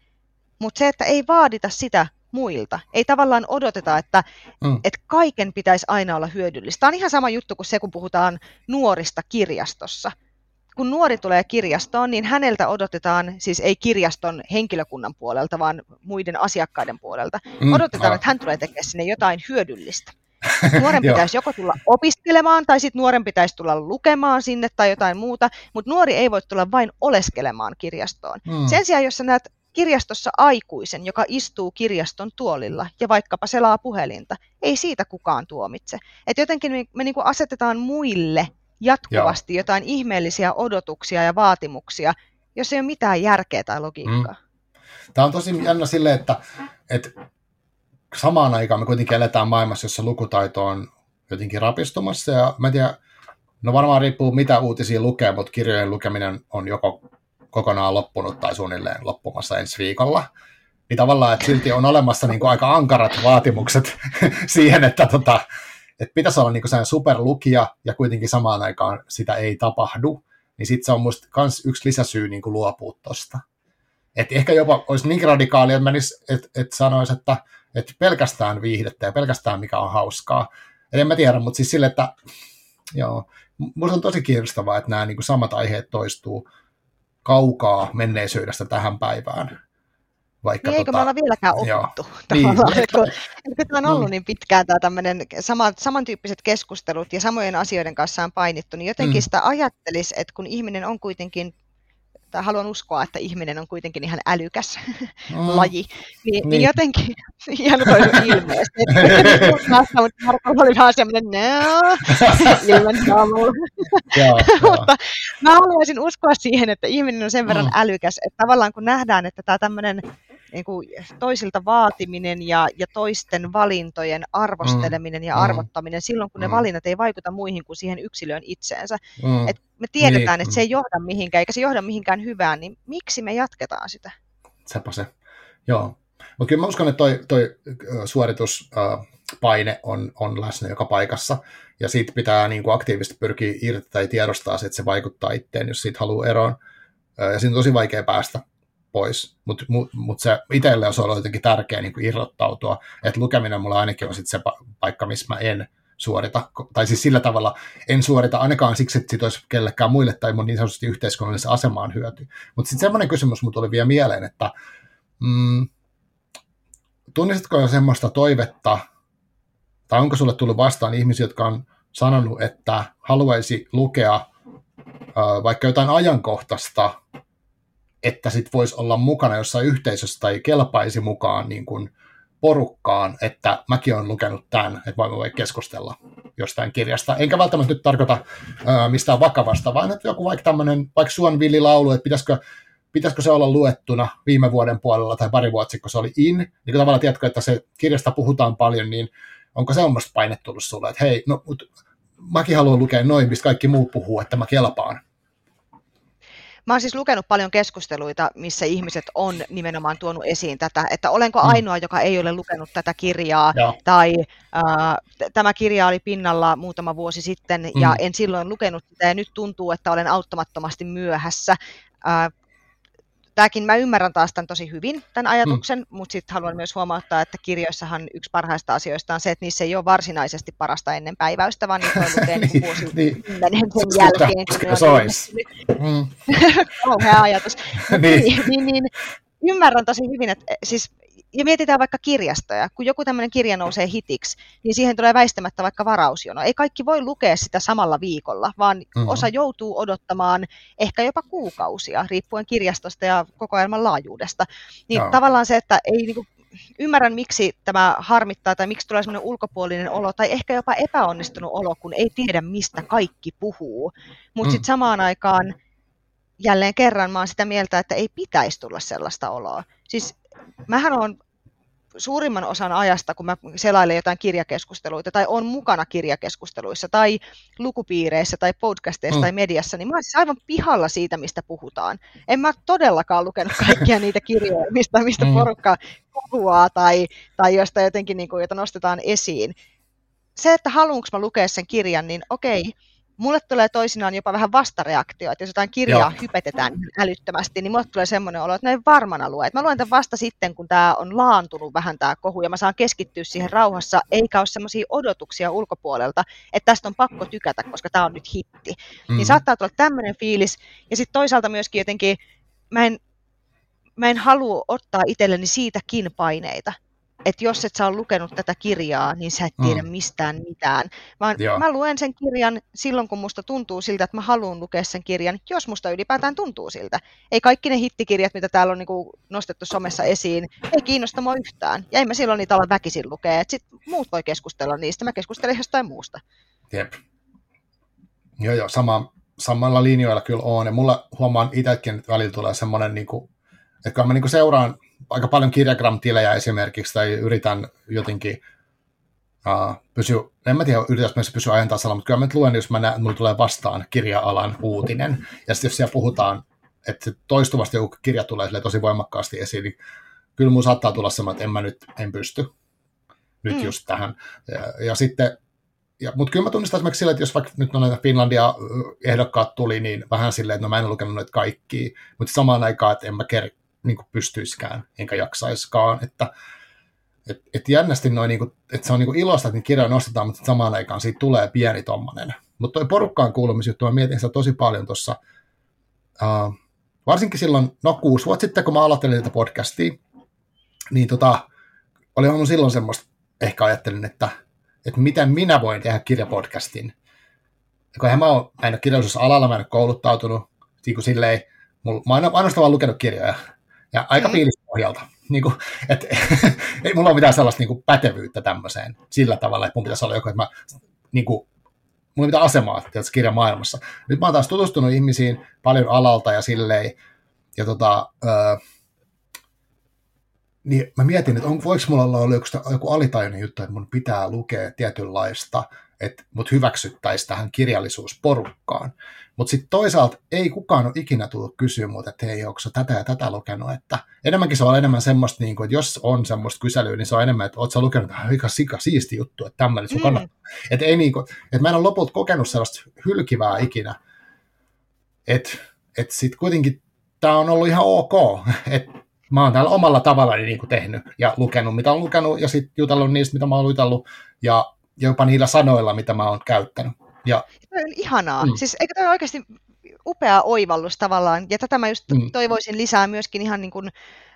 Mutta se, että ei vaadita sitä muilta. Ei tavallaan odoteta, että, mm. että kaiken pitäisi aina olla hyödyllistä. Tämä on ihan sama juttu kuin se, kun puhutaan nuorista kirjastossa kun nuori tulee kirjastoon, niin häneltä odotetaan, siis ei kirjaston henkilökunnan puolelta, vaan muiden asiakkaiden puolelta, mm, odotetaan, että hän tulee tekemään sinne jotain hyödyllistä. Nuoren pitäisi joko tulla opiskelemaan tai sitten nuoren pitäisi tulla lukemaan sinne tai jotain muuta, mutta nuori ei voi tulla vain oleskelemaan kirjastoon. Mm. Sen sijaan, jos sä näet kirjastossa aikuisen, joka istuu kirjaston tuolilla ja vaikkapa selaa puhelinta, ei siitä kukaan tuomitse. Et jotenkin me, me niin asetetaan muille jatkuvasti Joo. jotain ihmeellisiä odotuksia ja vaatimuksia, jos ei ole mitään järkeä tai logiikkaa. Mm. Tämä on tosi jännä sille, että, että samaan aikaan me kuitenkin eletään maailmassa, jossa lukutaito on jotenkin rapistumassa, ja mä en tiedä, no varmaan riippuu mitä uutisia lukee, mutta kirjojen lukeminen on joko kokonaan loppunut tai suunnilleen loppumassa ensi viikolla. Niin tavallaan, että silti on olemassa niin kuin aika ankarat vaatimukset siihen, että tota, että pitäisi olla niinku superlukija ja kuitenkin samaan aikaan sitä ei tapahdu, niin sitten se on musta kans yksi lisäsyy niinku luopua tuosta. Et ehkä jopa olisi niin radikaali, että menis, et, et sanoisi, että et pelkästään viihdettä ja pelkästään mikä on hauskaa. Et en mä tiedä, mutta siis sille, että joo, musta on tosi kiinnostavaa, että nämä niinku samat aiheet toistuu kaukaa menneisyydestä tähän päivään. Vaikka niin, eikö tota, me olla vieläkään opittu? Niin, että, kun, että tämä on ollut mm. niin pitkään tämä tämmöinen sama, samantyyppiset keskustelut ja samojen asioiden kanssa on painittu, niin jotenkin mm. sitä ajattelisi, että kun ihminen on kuitenkin tai haluan uskoa, että ihminen on kuitenkin ihan älykäs mm. laji, niin, niin. niin jotenkin ihan toi ilmeisesti. Mutta Marko oli vähän semmoinen, no, ilman Mutta mä haluaisin uskoa siihen, että ihminen on sen verran mm. älykäs, että tavallaan kun nähdään, että tämä tämmöinen niin kuin toisilta vaatiminen ja, ja toisten valintojen arvosteleminen mm. ja arvottaminen silloin, kun mm. ne valinnat ei vaikuta muihin kuin siihen yksilöön itseensä. Mm. Et me tiedetään, niin. että se ei johda mihinkään, eikä se johda mihinkään hyvään, niin miksi me jatketaan sitä? Sepä se. Joo. Mutta kyllä mä uskon, että toi, toi suorituspaine on, on läsnä joka paikassa, ja siitä pitää niin kuin aktiivisesti pyrkiä irti tai tiedostaa se, että se vaikuttaa itteen, jos siitä haluaa eroon. Ja siinä on tosi vaikea päästä pois, mutta mut, mut se itselle on ollut jotenkin tärkeää niin irrottautua, että lukeminen mulla ainakin on sit se paikka, missä mä en suorita, tai siis sillä tavalla en suorita ainakaan siksi, että sit olisi kellekään muille tai mun niin sanotusti yhteiskunnallisessa asemaan hyöty. Mutta sitten semmoinen kysymys mun tuli vielä mieleen, että mm, tunnistatko jo semmoista toivetta, tai onko sulle tullut vastaan ihmisiä, jotka on sanonut, että haluaisi lukea vaikka jotain ajankohtaista että sit voisi olla mukana jossain yhteisössä tai kelpaisi mukaan niin kuin porukkaan, että mäkin olen lukenut tämän, että voimme voi keskustella jostain kirjasta. Enkä välttämättä nyt tarkoita ää, mistään vakavasta, vaan että joku vaikka tämmöinen, vaikka Suonvillilaulu, että pitäisikö, pitäisikö se olla luettuna viime vuoden puolella tai pari vuotta kun se oli in, niin kun tavallaan tiedätkö, että se kirjasta puhutaan paljon, niin onko se omasta paine tullut sulle, että hei, no, mut, mäkin haluan lukea noin, mistä kaikki muu puhuu, että mä kelpaan. Mä oon siis lukenut paljon keskusteluita, missä ihmiset on nimenomaan tuonut esiin tätä, että olenko mm. ainoa, joka ei ole lukenut tätä kirjaa, ja. tai äh, tämä kirja oli pinnalla muutama vuosi sitten, mm. ja en silloin lukenut sitä, ja nyt tuntuu, että olen auttamattomasti myöhässä. Äh, tämäkin mä ymmärrän taas tämän tosi hyvin, tämän ajatuksen, mm. mutta sitten haluan myös huomauttaa, että kirjoissahan yksi parhaista asioista on se, että niissä ei ole varsinaisesti parasta ennen päiväystä, vaan niitä voi lukea niin vuosikymmenen sen jälkeen. Se olisi. Mm. Kauhea ajatus. niin. Niin, niin, niin, ymmärrän tosi hyvin, että siis ja mietitään vaikka kirjastoja, kun joku tämmöinen kirja nousee hitiksi, niin siihen tulee väistämättä vaikka varausjono. Ei kaikki voi lukea sitä samalla viikolla, vaan mm-hmm. osa joutuu odottamaan ehkä jopa kuukausia, riippuen kirjastosta ja kokoelman laajuudesta. Niin Joo. tavallaan se, että ei niinku, ymmärrän, miksi tämä harmittaa tai miksi tulee sellainen ulkopuolinen olo tai ehkä jopa epäonnistunut olo, kun ei tiedä, mistä kaikki puhuu. Mutta mm. sitten samaan aikaan jälleen kerran mä oon sitä mieltä, että ei pitäisi tulla sellaista oloa. Siis mähän on suurimman osan ajasta, kun mä selailen jotain kirjakeskusteluita tai on mukana kirjakeskusteluissa tai lukupiireissä tai podcasteissa mm. tai mediassa, niin mä olen siis aivan pihalla siitä, mistä puhutaan. En mä todellakaan lukenut kaikkia niitä kirjoja, mistä, mistä mm. porukka puhua tai, tai josta jotenkin, niin kuin, jota nostetaan esiin. Se, että haluanko mä lukea sen kirjan, niin okei, mulle tulee toisinaan jopa vähän vastareaktio, että jos jotain kirjaa Joo. hypetetään älyttömästi, niin mulle tulee semmoinen olo, että näin varmana lue. Mä luen tämän vasta sitten, kun tämä on laantunut vähän tämä kohu, ja mä saan keskittyä siihen rauhassa, eikä ole semmoisia odotuksia ulkopuolelta, että tästä on pakko tykätä, koska tämä on nyt hitti. Mm. Niin saattaa tulla tämmöinen fiilis, ja sitten toisaalta myöskin jotenkin, mä en, mä en halua ottaa itselleni siitäkin paineita, että jos et sä ole lukenut tätä kirjaa, niin sä et tiedä mm. mistään mitään. Vaan Joo. mä luen sen kirjan silloin, kun musta tuntuu siltä, että mä haluan lukea sen kirjan, jos musta ylipäätään tuntuu siltä. Ei kaikki ne hittikirjat, mitä täällä on niinku nostettu somessa esiin, ei kiinnosta mua yhtään. Ja en mä silloin niitä ala väkisin lukea. Et sit muut voi keskustella niistä, mä keskustelen jostain muusta. Jep. Joo, joo, sama, samalla linjoilla kyllä on. Ja mulla huomaan itsekin, että välillä tulee semmoinen, niin kuin, että kun mä niin kuin seuraan aika paljon kirjagram-tilejä esimerkiksi, tai yritän jotenkin uh, pysyä, en mä tiedä, yritän myös pysyä ajan tasalla, mutta kyllä mä luen, jos mä näen, mulla tulee vastaan kirja-alan uutinen, ja sitten jos siellä puhutaan, että toistuvasti joku kirja tulee tosi voimakkaasti esiin, niin kyllä mun saattaa tulla semmoinen, että en mä nyt, en pysty nyt mm. just tähän. Ja, ja sitten, ja, mutta kyllä mä tunnistan esimerkiksi sillä, että jos vaikka nyt on näitä Finlandia ehdokkaat tuli, niin vähän silleen, että no mä en lukenut noita kaikkia, mutta samaan aikaan, että en mä ker- niin kuin pystyisikään, enkä jaksaiskaan, että et, et jännästi noin, niin kuin, että se on niin kuin ilosta, että kirjoja nostetaan, mutta samaan aikaan siitä tulee pieni tommonen. Mutta toi porukkaan kuulumisjuttu, mä mietin sitä tosi paljon tuossa, uh, varsinkin silloin, no kuusi vuotta sitten, kun mä aloittelin tätä podcastia, niin tota, oli mun silloin semmoista, ehkä ajattelin, että, että miten minä voin tehdä kirjapodcastin. Ja kun mä, oon, mä en ole kirjallisuusalalla, mä en ole kouluttautunut, niin kuin silleen, mulla, mä oon ainoastaan vaan lukenut kirjoja, ja aika mm. fiilispohjalta. Niin kuin, et, ei mulla ole mitään sellaista niin kuin pätevyyttä tämmöiseen sillä tavalla, että mun pitäisi olla joku, että mä niin kuin, mulla ei mitään asemaa tietysti, kirjan maailmassa. Nyt mä oon taas tutustunut ihmisiin paljon alalta ja silleen, ja tota, öö, niin mä mietin, että on, voiko mulla olla joku, joku alitajuinen juttu, että mun pitää lukea tietynlaista, että mut hyväksyttäisiin tähän kirjallisuusporukkaan. Mutta sitten toisaalta ei kukaan ole ikinä tullut kysyä muuta, että hei, onko tätä ja tätä lukenut. Että enemmänkin se on enemmän semmoista, niin kuin, että jos on semmoista kyselyä, niin se on enemmän, että ootko lukenut aika sika siisti juttu, että tämmöinen sun mm. Että ei niin kuin, että mä en ole lopulta kokenut sellaista hylkivää ikinä. Että et sitten kuitenkin tämä on ollut ihan ok. Että mä oon täällä omalla tavallani niin kuin tehnyt ja lukenut, mitä on lukenut, ja sitten jutellut niistä, mitä mä oon jutellut, ja jopa niillä sanoilla, mitä mä oon käyttänyt. Ja, Tämä on ihanaa. Mm. Siis eikö tämä oikeasti upea oivallus tavallaan, ja tätä mä just mm. toivoisin lisää myöskin ihan niin kuin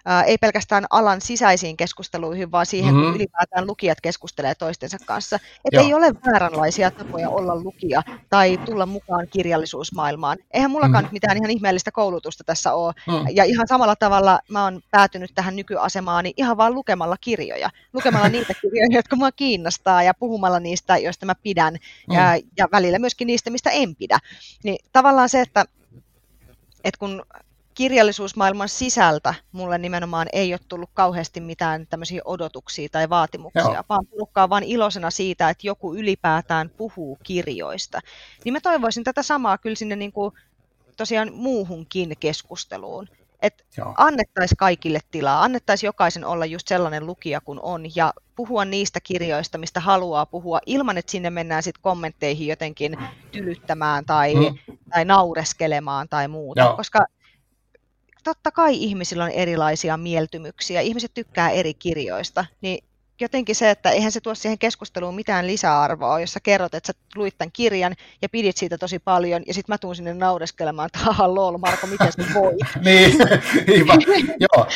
ää, ei pelkästään alan sisäisiin keskusteluihin, vaan siihen, mm-hmm. kun ylipäätään lukijat keskustelee toistensa kanssa. Että ei ole vääränlaisia tapoja olla lukija tai tulla mukaan kirjallisuusmaailmaan. Eihän mullakaan mm-hmm. mitään ihan ihmeellistä koulutusta tässä ole. Mm. Ja ihan samalla tavalla mä oon päätynyt tähän nykyasemaani ihan vaan lukemalla kirjoja. Lukemalla niitä kirjoja, jotka mua kiinnostaa ja puhumalla niistä, joista mä pidän. Mm. Ja, ja välillä myöskin niistä, mistä en pidä. Niin tavallaan se, että että kun kirjallisuusmaailman sisältä mulle nimenomaan ei ole tullut kauheasti mitään tämmöisiä odotuksia tai vaatimuksia, Joo. vaan tullut vaan iloisena siitä, että joku ylipäätään puhuu kirjoista. Niin mä toivoisin tätä samaa kyllä sinne niin kuin tosiaan muuhunkin keskusteluun. Että annettaisiin kaikille tilaa, annettaisiin jokaisen olla just sellainen lukija kuin on ja puhua niistä kirjoista, mistä haluaa puhua, ilman että sinne mennään sitten kommentteihin jotenkin tylyttämään tai, mm. tai naureskelemaan tai muuta. Joo. Koska totta kai ihmisillä on erilaisia mieltymyksiä, ihmiset tykkää eri kirjoista, niin jotenkin se, että eihän se tuo siihen keskusteluun mitään lisäarvoa, jos sä kerrot, että sä luit tämän kirjan ja pidit siitä tosi paljon, ja sitten mä tuun sinne naureskelemaan, että haha lol, Marko, miten se voi? niin, niinpä. joo.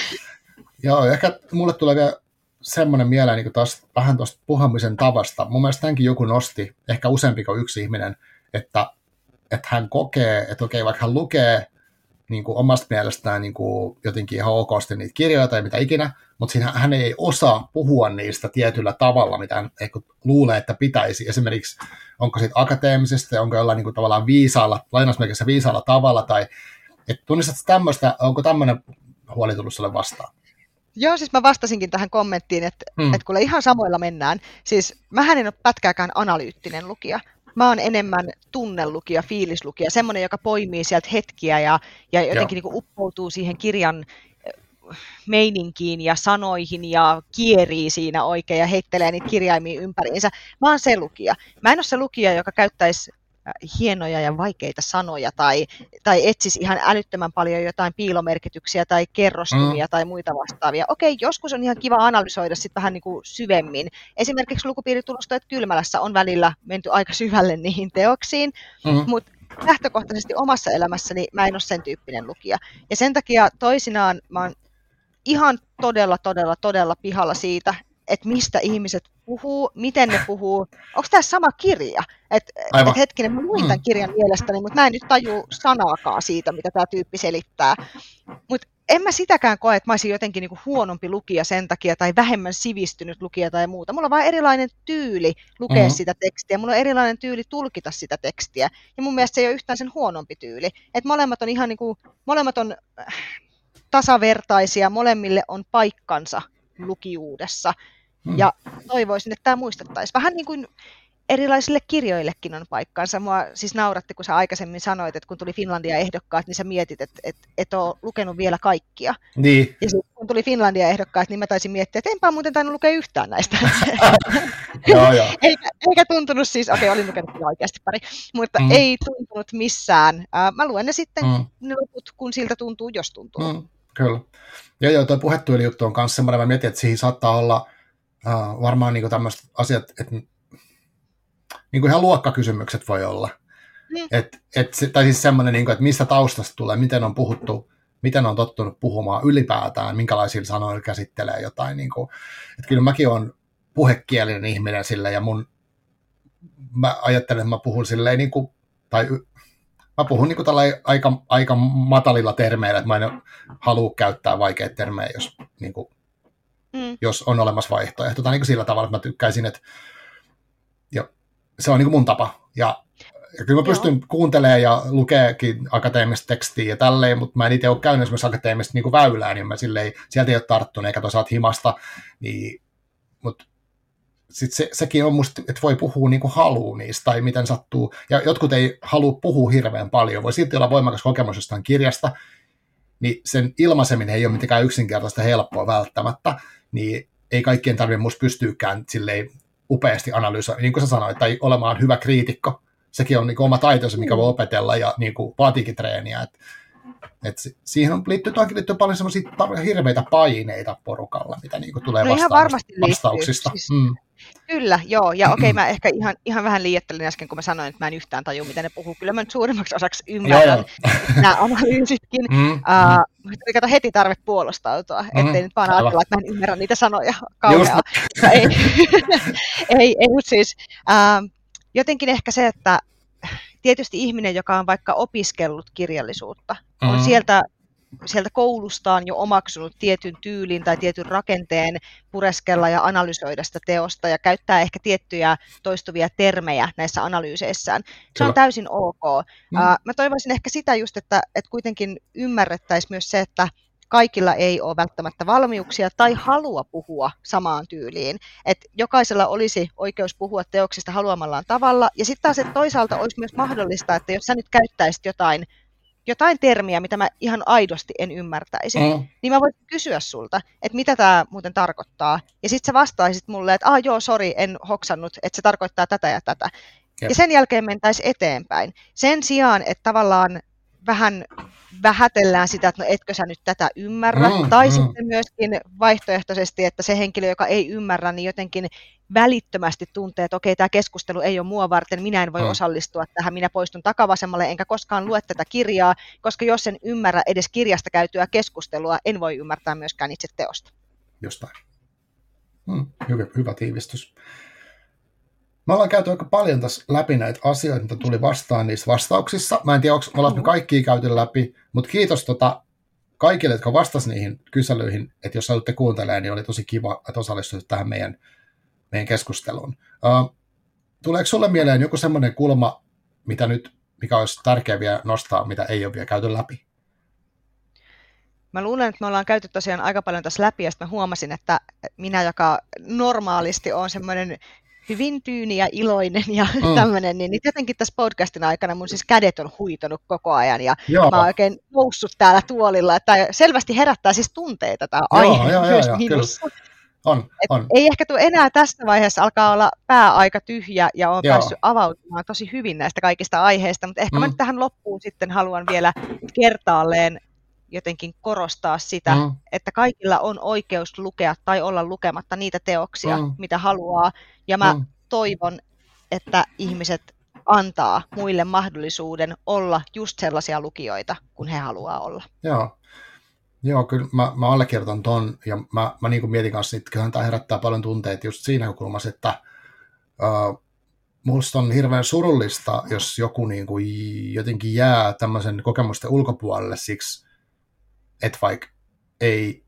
joo, ehkä mulle tulee vielä semmoinen mieleen niin taas vähän tuosta puhumisen tavasta. Mun mielestä tämänkin joku nosti, ehkä useampi kuin yksi ihminen, että, että hän kokee, että okei, vaikka hän lukee niin kuin omasta mielestään niin kuin jotenkin ihan okosti niitä kirjoja tai mitä ikinä, mutta siinä hän ei osaa puhua niistä tietyllä tavalla, mitä hän luulee, että pitäisi. Esimerkiksi onko siitä akateemisesta, onko jollain niin kuin tavallaan viisaalla, lainausmerkissä viisaalla tavalla, tai että tunnistatko tämmöistä, onko tämmöinen huoli tullut sulle vastaan? Joo, siis mä vastasinkin tähän kommenttiin, että, hmm. että kuule ihan samoilla mennään. Siis mähän en ole pätkääkään analyyttinen lukija. Mä oon enemmän tunnelukija, fiilislukija, semmoinen, joka poimii sieltä hetkiä ja, ja jotenkin niin uppoutuu siihen kirjan meininkiin ja sanoihin ja kierii siinä oikein ja heittelee niitä kirjaimia ympäriinsä. Mä oon se lukija. Mä en ole se lukija, joka käyttäisi äh, hienoja ja vaikeita sanoja tai, tai etsisi ihan älyttömän paljon jotain piilomerkityksiä tai kerrostumia mm. tai muita vastaavia. Okei, joskus on ihan kiva analysoida sitten vähän niin kuin syvemmin. Esimerkiksi lukupiiritulustojat kylmälässä on välillä menty aika syvälle niihin teoksiin, mm. mutta lähtökohtaisesti omassa elämässäni mä en ole sen tyyppinen lukija. Ja sen takia toisinaan mä oon ihan todella, todella, todella pihalla siitä, että mistä ihmiset puhuu, miten ne puhuu. Onko tämä sama kirja? Et, et hetkinen, mä luin tämän mm. kirjan mielestäni, mutta mä en nyt taju sanaakaan siitä, mitä tämä tyyppi selittää. Mutta en mä sitäkään koe, että mä olisin jotenkin niinku huonompi lukija sen takia tai vähemmän sivistynyt lukija tai muuta. Mulla on vain erilainen tyyli lukea mm-hmm. sitä tekstiä, mulla on erilainen tyyli tulkita sitä tekstiä. Ja mun mielestä se ei ole yhtään sen huonompi tyyli. Et molemmat on ihan niinku, molemmat on tasavertaisia, molemmille on paikkansa lukijuudessa. Hmm. Ja toivoisin, että tämä muistettaisiin. Vähän niin kuin erilaisille kirjoillekin on paikkansa. Mua siis nauratti, kun sä aikaisemmin sanoit, että kun tuli Finlandia ehdokkaat, niin sä mietit, että et, et ole lukenut vielä kaikkia. Niin. Ja sitten kun tuli Finlandia ehdokkaat, niin mä taisin miettiä, että enpä muuten tainnut lukea yhtään näistä. joo, joo. eikä, eikä tuntunut siis, okei, okay, olin lukenut oikeasti pari, mutta mm. ei tuntunut missään. Mä luen ne sitten mm. ne loput, kun siltä tuntuu, jos tuntuu. Mm. Kyllä. Ja joo, tuo juttu on myös semmoinen, mä mietin, että siihen saattaa olla uh, varmaan niin tämmöiset asiat, että niin kuin ihan luokkakysymykset voi olla. Mm. Et, et, tai siis semmoinen, niin kuin, että mistä taustasta tulee, miten on puhuttu, miten on tottunut puhumaan ylipäätään, minkälaisilla sanoilla käsittelee jotain. Niin kuin, että kyllä mäkin olen puhekielinen ihminen sille ja mun, mä ajattelen, että mä puhun silleen niin kuin, tai mä puhun niin kuin aika, aika matalilla termeillä, että mä en halua käyttää vaikeita termejä, jos, niin kuin, mm. jos on olemassa vaihtoehto. Tai niin kuin sillä tavalla, että mä tykkäisin, että ja se on niin kuin mun tapa. Ja, ja kyllä mä pystyn Joo. kuuntelemaan ja lukeekin akateemista tekstiä ja tälleen, mutta mä en itse ole käynyt esimerkiksi akateemista niin kuin väylää, niin mä silleen, sieltä ei ole tarttunut, eikä toisaalta himasta, niin, mutta sitten se, sekin on musta, että voi puhua niin kuin haluu niistä tai miten sattuu. Ja jotkut ei halua puhua hirveän paljon. Voi silti olla voimakas kokemus jostain kirjasta, niin sen ilmaiseminen ei ole mitenkään yksinkertaista helppoa välttämättä, niin ei kaikkien tarvitse musta pystyykään silleen upeasti analysoida, niin kuin sä sanoit, tai olemaan hyvä kriitikko. Sekin on niin oma taitonsa, mikä voi opetella ja niin kuin vaatiikin treeniä. Et, et siihen on liittyy, liittyy paljon semmoisia hirveitä paineita porukalla, mitä niin kuin tulee no vastauksista. Siis, mm. Kyllä, joo. Ja okei, okay, mä ehkä ihan, ihan vähän liiottelin äsken, kun mä sanoin, että mä en yhtään taju, miten ne puhuu. Kyllä mä nyt suurimmaksi osaksi ymmärrän joo, joo. nämä analyysitkin. Mm, uh, mm. Kato heti tarve puolustautua, mm, ettei nyt vaan ajatella, että mä en ymmärrä niitä sanoja kauheaa. ei, ei, ei, mutta siis uh, jotenkin ehkä se, että tietysti ihminen, joka on vaikka opiskellut kirjallisuutta, on mm. sieltä sieltä koulustaan jo omaksunut tietyn tyylin tai tietyn rakenteen pureskella ja analysoida sitä teosta ja käyttää ehkä tiettyjä toistuvia termejä näissä analyyseissään. Se on täysin ok. Mm. Mä toivoisin ehkä sitä just, että, että kuitenkin ymmärrettäisiin myös se, että kaikilla ei ole välttämättä valmiuksia tai halua puhua samaan tyyliin. Et jokaisella olisi oikeus puhua teoksista haluamallaan tavalla. Ja sitten taas, että toisaalta olisi myös mahdollista, että jos sä nyt käyttäisit jotain jotain termiä, mitä mä ihan aidosti en ymmärtäisi, mm. niin mä voisin kysyä sulta, että mitä tämä muuten tarkoittaa. Ja sitten sä vastaisit mulle, että ah joo, sori, en hoksannut, että se tarkoittaa tätä ja tätä. Jep. Ja sen jälkeen mentäisiin eteenpäin. Sen sijaan, että tavallaan vähän vähätellään sitä, että no etkö sä nyt tätä ymmärrä, mm, tai mm. sitten myöskin vaihtoehtoisesti, että se henkilö, joka ei ymmärrä, niin jotenkin välittömästi tuntee, että okei, tämä keskustelu ei ole mua varten, minä en voi mm. osallistua tähän, minä poistun takavasemmalle, enkä koskaan lue tätä kirjaa, koska jos en ymmärrä edes kirjasta käytyä keskustelua, en voi ymmärtää myöskään itse teosta. Jostain. Mm, hyvä, hyvä tiivistys. Me ollaan käyty aika paljon tässä läpi näitä asioita, mitä tuli vastaan niissä vastauksissa. Mä en tiedä, onko ollaan mm-hmm. kaikki käyty läpi, mutta kiitos tota, kaikille, jotka vastasivat niihin kyselyihin, että jos haluatte kuuntelemaan, niin oli tosi kiva, että osallistuit tähän meidän, meidän keskusteluun. Uh, tuleeko sulle mieleen joku semmoinen kulma, mitä nyt, mikä olisi tärkeää vielä nostaa, mitä ei ole vielä käyty läpi? mä luulen, että me ollaan käyty tosiaan aika paljon tässä läpi, ja sitten mä huomasin, että minä, joka normaalisti on semmoinen hyvin tyyni ja iloinen ja mm. tämmöinen, niin, niin jotenkin tässä podcastin aikana mun siis kädet on huitonut koko ajan ja joo. mä oon oikein noussut täällä tuolilla, että selvästi herättää siis tunteita tämä aihe joo, myös joo, minussa. On, on. Ei ehkä tule enää tässä vaiheessa alkaa olla pää aika tyhjä ja on Joo. päässyt avautumaan tosi hyvin näistä kaikista aiheista, mutta ehkä mm. mä nyt tähän loppuun sitten haluan vielä kertaalleen jotenkin korostaa sitä, mm. että kaikilla on oikeus lukea tai olla lukematta niitä teoksia, mm. mitä haluaa. Ja mä mm. toivon, että ihmiset antaa muille mahdollisuuden olla just sellaisia lukijoita, kun he haluaa olla. Joo, Joo kyllä mä, mä allekirjoitan ton, ja mä, mä niin mietin kanssa, että kyllähän tämä herättää paljon tunteita just siinä kulmassa, että uh, musta on hirveän surullista, jos joku niin kuin jotenkin jää tämmöisen kokemusten ulkopuolelle siksi, että vaikka ei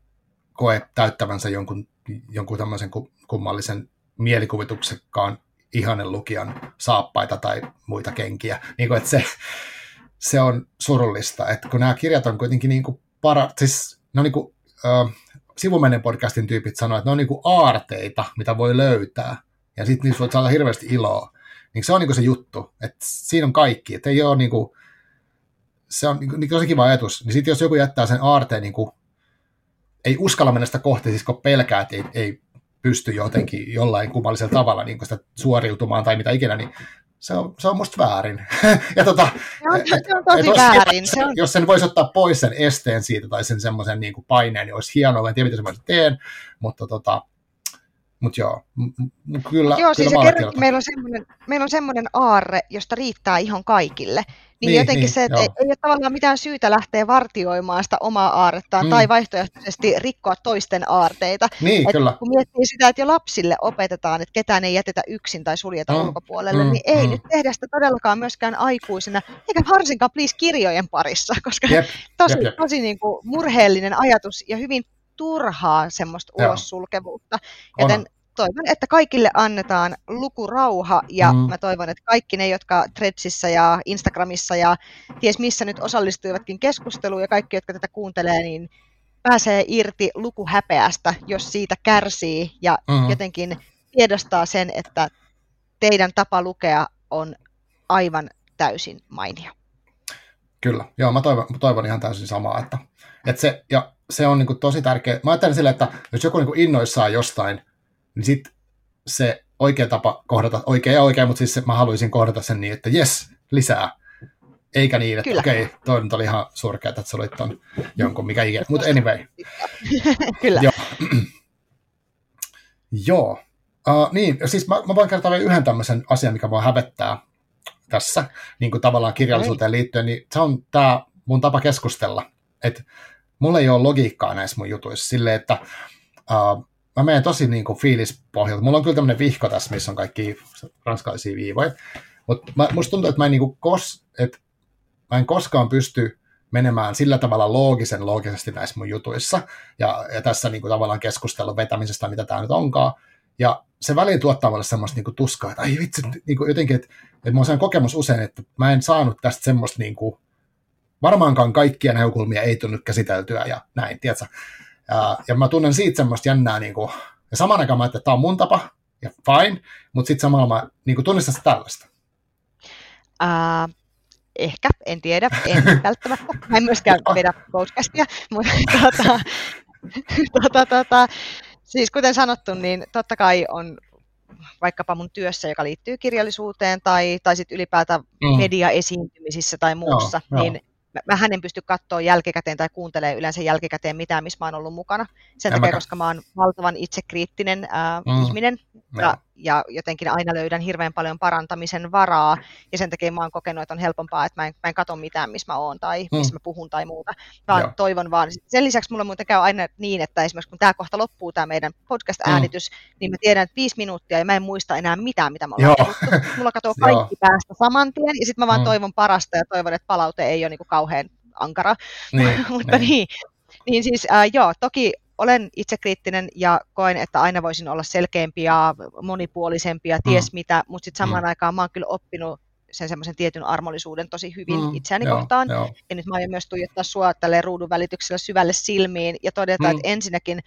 koe täyttävänsä jonkun, jonkun tämmöisen kummallisen mielikuvituksekkaan ihanen lukijan saappaita tai muita kenkiä. Niin kuin, että se, se on surullista, että kun nämä kirjat on kuitenkin niin kuin para, siis ne on niin kuin, äh, podcastin tyypit sanoo, että ne on niin kuin aarteita, mitä voi löytää, ja sitten niistä voi saada hirveästi iloa. Niin se on niin kuin se juttu, että siinä on kaikki, että ei ole niin kuin, se on niin, tosi kiva ajatus. Niin sitten jos joku jättää sen aarteen, niin kuin, ei uskalla mennä sitä kohti, siis kun pelkää, että ei, ei pysty jotenkin jollain kummallisella tavalla niin sitä suoriutumaan tai mitä ikinä, niin se on, se on musta väärin. ja tota, se on, se on tosi et, väärin. Jos, se on... jos sen voisi ottaa pois sen esteen siitä tai sen semmoisen niin paineen, niin olisi hienoa. En tiedä, mitä mä teen, mutta tota, mutta joo, kyllä, joo, siis kyllä kerran, meillä on, semmoinen, meillä on semmoinen aarre, josta riittää ihan kaikille. Niin, niin jotenkin niin, se, että ei, ei ole tavallaan mitään syytä lähteä vartioimaan sitä omaa aarrettaan mm. tai vaihtoehtoisesti rikkoa toisten aarteita. Niin, et kyllä. Kun miettii sitä, että jo lapsille opetetaan, että ketään ei jätetä yksin tai suljeta mm. ulkopuolelle, mm. niin ei mm. nyt tehdä sitä todellakaan myöskään aikuisena, eikä varsinkaan please kirjojen parissa, koska jep, tosi, jep, jep. tosi niin kuin murheellinen ajatus ja hyvin turhaa semmoista ulossulkevuutta. Joten toivon, että kaikille annetaan lukurauha ja mm. mä toivon, että kaikki ne, jotka Threadsissa ja Instagramissa ja ties missä nyt osallistuivatkin keskusteluun ja kaikki, jotka tätä kuuntelee, niin pääsee irti lukuhäpeästä, jos siitä kärsii ja mm. jotenkin tiedostaa sen, että teidän tapa lukea on aivan täysin mainio. Kyllä, joo, mä toivon, toivon ihan täysin samaa, että, että se, ja se on niin kuin tosi tärkeä. Mä ajattelen sille, että jos joku niin kuin innoissaan jostain, niin sitten se oikea tapa kohdata, oikea ja oikea, mutta siis se, mä haluaisin kohdata sen niin, että jes, lisää. Eikä niin, että okei, okay, toi nyt oli ihan surkea, että sä olit ton jonkun, mikä ikinä. Mutta anyway. Kyllä. Joo. Joo. Uh, niin, siis mä, mä voin kertoa vielä yhden tämmöisen asian, mikä voi hävettää tässä, niin kuin tavallaan kirjallisuuteen liittyen, niin se on tämä mun tapa keskustella. Että mulla ei ole logiikkaa näissä mun jutuissa silleen, että uh, mä menen tosi niin kuin fiilispohjalta. Mulla on kyllä tämmöinen vihko tässä, missä on kaikki ranskalaisia viivoja. Mutta musta tuntuu, että mä en, niin kuin kos, että mä en koskaan pysty menemään sillä tavalla loogisen loogisesti näissä mun jutuissa. Ja, ja tässä niin kuin tavallaan keskustelun vetämisestä, mitä tämä nyt onkaan. Ja se väliin tuottaa mulle semmoista niin kuin tuskaa, että ai vitsi, niin kuin jotenkin, että, että mulla on kokemus usein, että mä en saanut tästä semmoista niin kuin, varmaankaan kaikkia näkökulmia ei tullut käsiteltyä ja näin, tiedätkö? Ja, ja mä tunnen siitä semmoista jännää, niin kuin, ja saman aikaan mä että tämä on mun tapa, ja fine, mutta sitten samalla mä niin kuin tunnistan sitä tällaista. Uh, ehkä, en tiedä, en välttämättä. Mä en myöskään vedä podcastia, mutta tota, tota, tota, siis kuten sanottu, niin totta kai on vaikkapa mun työssä, joka liittyy kirjallisuuteen tai, tai sitten ylipäätään mm. mediaesiintymisissä tai muussa, joo, niin joo mä en pysty katsoa jälkikäteen tai kuuntelee yleensä jälkikäteen mitään, missä mä oon ollut mukana. Sen takia, koska mä oon valtavan itsekriittinen ää, mm. ihminen ja, ja jotenkin aina löydän hirveän paljon parantamisen varaa. Ja sen takia mä oon kokenut, että on helpompaa, että mä en, mä en katso mitään, missä mä oon tai mm. missä mä puhun tai muuta. Vaan Joo. toivon vaan. Sen lisäksi mulla muuten käy aina niin, että esimerkiksi kun tämä kohta loppuu, tämä meidän podcast-äänitys, mm. niin mä tiedän, että viisi minuuttia ja mä en muista enää mitään, mitä mä puhuttu. Mulla katoo kaikki päästä saman tien ja sitten mä vaan mm. toivon parasta ja toivon, että palaute ei ole niin kuin kauhean ankara. Niin, Mutta niin. niin, niin siis äh, joo, toki olen itsekriittinen ja koen, että aina voisin olla selkeämpi ja monipuolisempi ja ties mm. mitä, mutta sitten samaan mm. aikaan mä oon kyllä oppinut sen semmoisen tietyn armollisuuden tosi hyvin mm, itseäni joo, kohtaan. Joo. Ja nyt mä aion myös tuijottaa sua tälle ruudun välityksellä syvälle silmiin ja todeta, mm. että ensinnäkin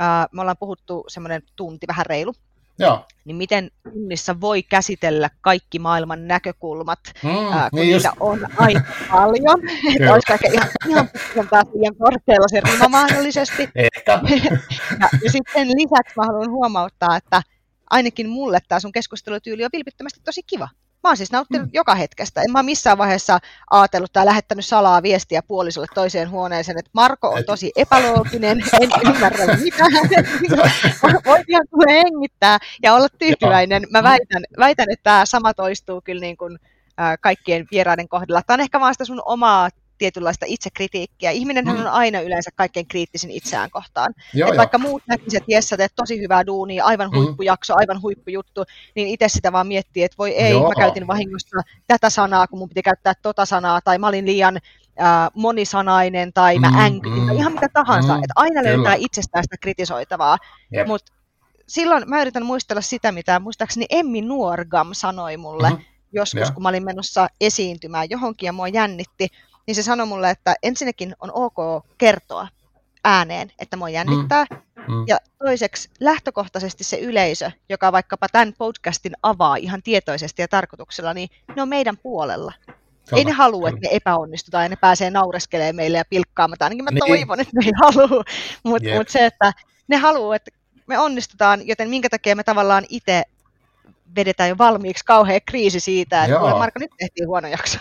äh, me ollaan puhuttu semmoinen tunti, vähän reilu, Joo. niin miten tunnissa voi käsitellä kaikki maailman näkökulmat, mm, ää, kun niin niitä just... on aika paljon. että olisiko ehkä ihan, ihan taas liian korkealla se rima mahdollisesti. Ehkä. ja, ja sitten lisäksi mä haluan huomauttaa, että ainakin mulle tämä sun keskustelutyyli on vilpittömästi tosi kiva. Mä oon siis nauttinut mm. joka hetkestä. En mä missään vaiheessa ajatellut tai lähettänyt salaa viestiä puolisolle toiseen huoneeseen, että Marko on tosi epälooginen, en ymmärrä mitään. Voit ihan tulee hengittää ja olla tyytyväinen. Mä väitän, väitän että tämä sama toistuu kyllä niin kuin, kaikkien vieraiden kohdalla. Tämä on ehkä vaan sitä sun omaa tietynlaista itsekritiikkiä. Ihminen mm. on aina yleensä kaikkein kriittisin itseään kohtaan. Joo, Et vaikka muut näkisivät, että jes, sä teet tosi hyvää duunia, aivan mm. huippujakso, aivan huippujuttu, niin itse sitä vaan miettii, että voi ei, Joo. mä käytin vahingossa tätä sanaa, kun mun piti käyttää tota sanaa, tai mä olin liian äh, monisanainen, tai mä mm, änkyin, mm, ihan mitä tahansa. Mm, että aina kyllä. löytää itsestään sitä kritisoitavaa. Mutta silloin mä yritän muistella sitä, mitä muistaakseni Emmi Nuorgam sanoi mulle, mm-hmm. joskus, ja. kun mä olin menossa esiintymään johonkin ja mua jännitti, niin se sanoi mulle, että ensinnäkin on ok kertoa ääneen, että mua jännittää. Mm. Mm. Ja toiseksi lähtökohtaisesti se yleisö, joka vaikkapa tämän podcastin avaa ihan tietoisesti ja tarkoituksella, niin ne on meidän puolella. Sama. Ei ne halua, että me epäonnistutaan ja ne pääsee naureskelemaan meille ja pilkkaamaan. Ainakin mä niin. toivon, että ne ei halua. Mutta yep. mut se, että ne haluaa, että me onnistutaan, joten minkä takia me tavallaan itse vedetään jo valmiiksi kauhea kriisi siitä, että Marko, nyt tehtiin huono jakso.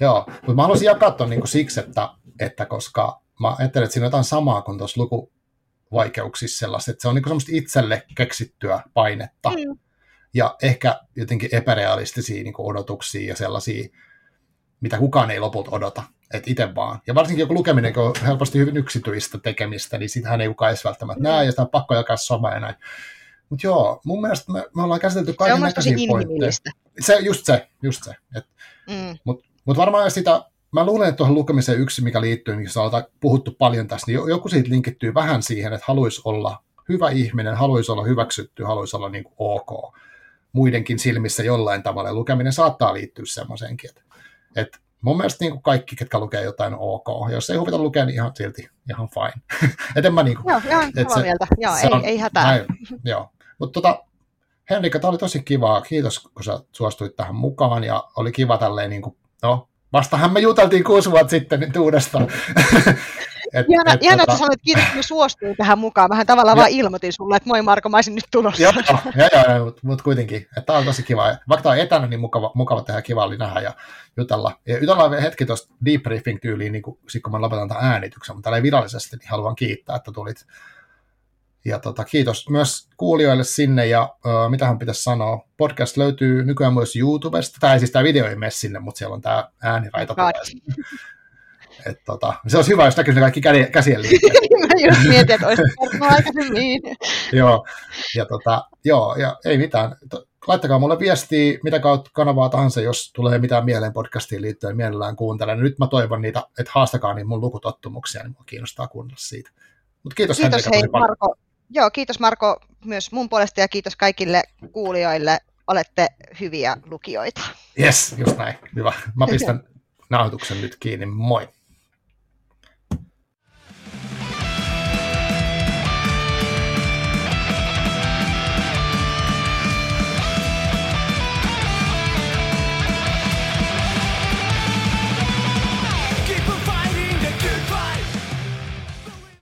Joo, mutta mä haluaisin jakaa ton niin siksi, että, että koska mä ajattelen, että siinä on jotain samaa kuin tuossa lukuvaikeuksissa sellaista, että se on niin semmoista itselle keksittyä painetta mm. ja ehkä jotenkin epärealistisia niin odotuksia ja sellaisia, mitä kukaan ei lopulta odota, että itse vaan. Ja varsinkin joku lukeminen, kun on helposti hyvin yksityistä tekemistä, niin sitähän ei kukaan edes välttämättä mm. näe, ja sitä on pakko jakaa soma ja näin. Mutta joo, mun mielestä me, me ollaan käsitelty kaiken näköisiä pointteja. Se, just se, just se. mm. Mutta mutta varmaan sitä, mä luulen, että tuohon lukemiseen yksi, mikä liittyy, missä on puhuttu paljon tässä, niin joku siitä linkittyy vähän siihen, että haluaisi olla hyvä ihminen, haluaisi olla hyväksytty, haluaisi olla niin kuin ok muidenkin silmissä jollain tavalla. Ja lukeminen saattaa liittyä semmoisenkin, että, että mun mielestä niin kuin kaikki, ketkä lukee jotain ok. Jos ei huvita lukea, niin ihan silti ihan fine. et en mä niin kuin, joo, ihan samaa mieltä. Joo, ei, on, ei hätää. Näin, joo. Mutta tota, Henrikka, tämä oli tosi kivaa. Kiitos, kun sä suostuit tähän mukaan ja oli kiva tälleen niin kuin No, vastahan me juteltiin kuusi vuotta sitten nyt uudestaan. et, Ihana, et, ihana tota... että sanoit, kiitos, että suostuin tähän mukaan. Vähän tavallaan ja... vaan ilmoitin sulle, että moi Marko, mä olisin nyt tulossa. Joo, joo, joo mutta mut kuitenkin. Tämä on tosi kiva. Vaikka tämä on etänä, niin mukava, mukava tehdä, kiva oli nähdä ja jutella. Ja jutellaan vielä hetki tuosta debriefing-tyyliin, niin kun, kun mä lopetan tämän äänityksen, mutta täällä ei virallisesti, niin haluan kiittää, että tulit ja tota, kiitos myös kuulijoille sinne, ja uh, mitä hän pitäisi sanoa, podcast löytyy nykyään myös YouTubesta, tai siis tämä video ei mene sinne, mutta siellä on tämä ääniraita. Et, tota, se olisi hyvä, jos näkyisi ne kaikki kädi, käsien liikkeet. Mä just mietin, että olisi aikaisemmin. joo, ja, tota, joo, ja ei mitään. Laittakaa mulle viestiä, mitä kautta kanavaa tahansa, jos tulee mitään mieleen podcastiin liittyen, mielellään kuuntelen. Nyt mä toivon niitä, että haastakaa niin mun lukutottumuksia, niin mua kiinnostaa kuunnella siitä. Mutta kiitos, kiitos hei, Marko, Joo, kiitos Marko myös mun puolesta ja kiitos kaikille kuulijoille. Olette hyviä lukijoita. Yes, just näin. Hyvä. Mä pistän nauhoituksen nyt kiinni. Moi.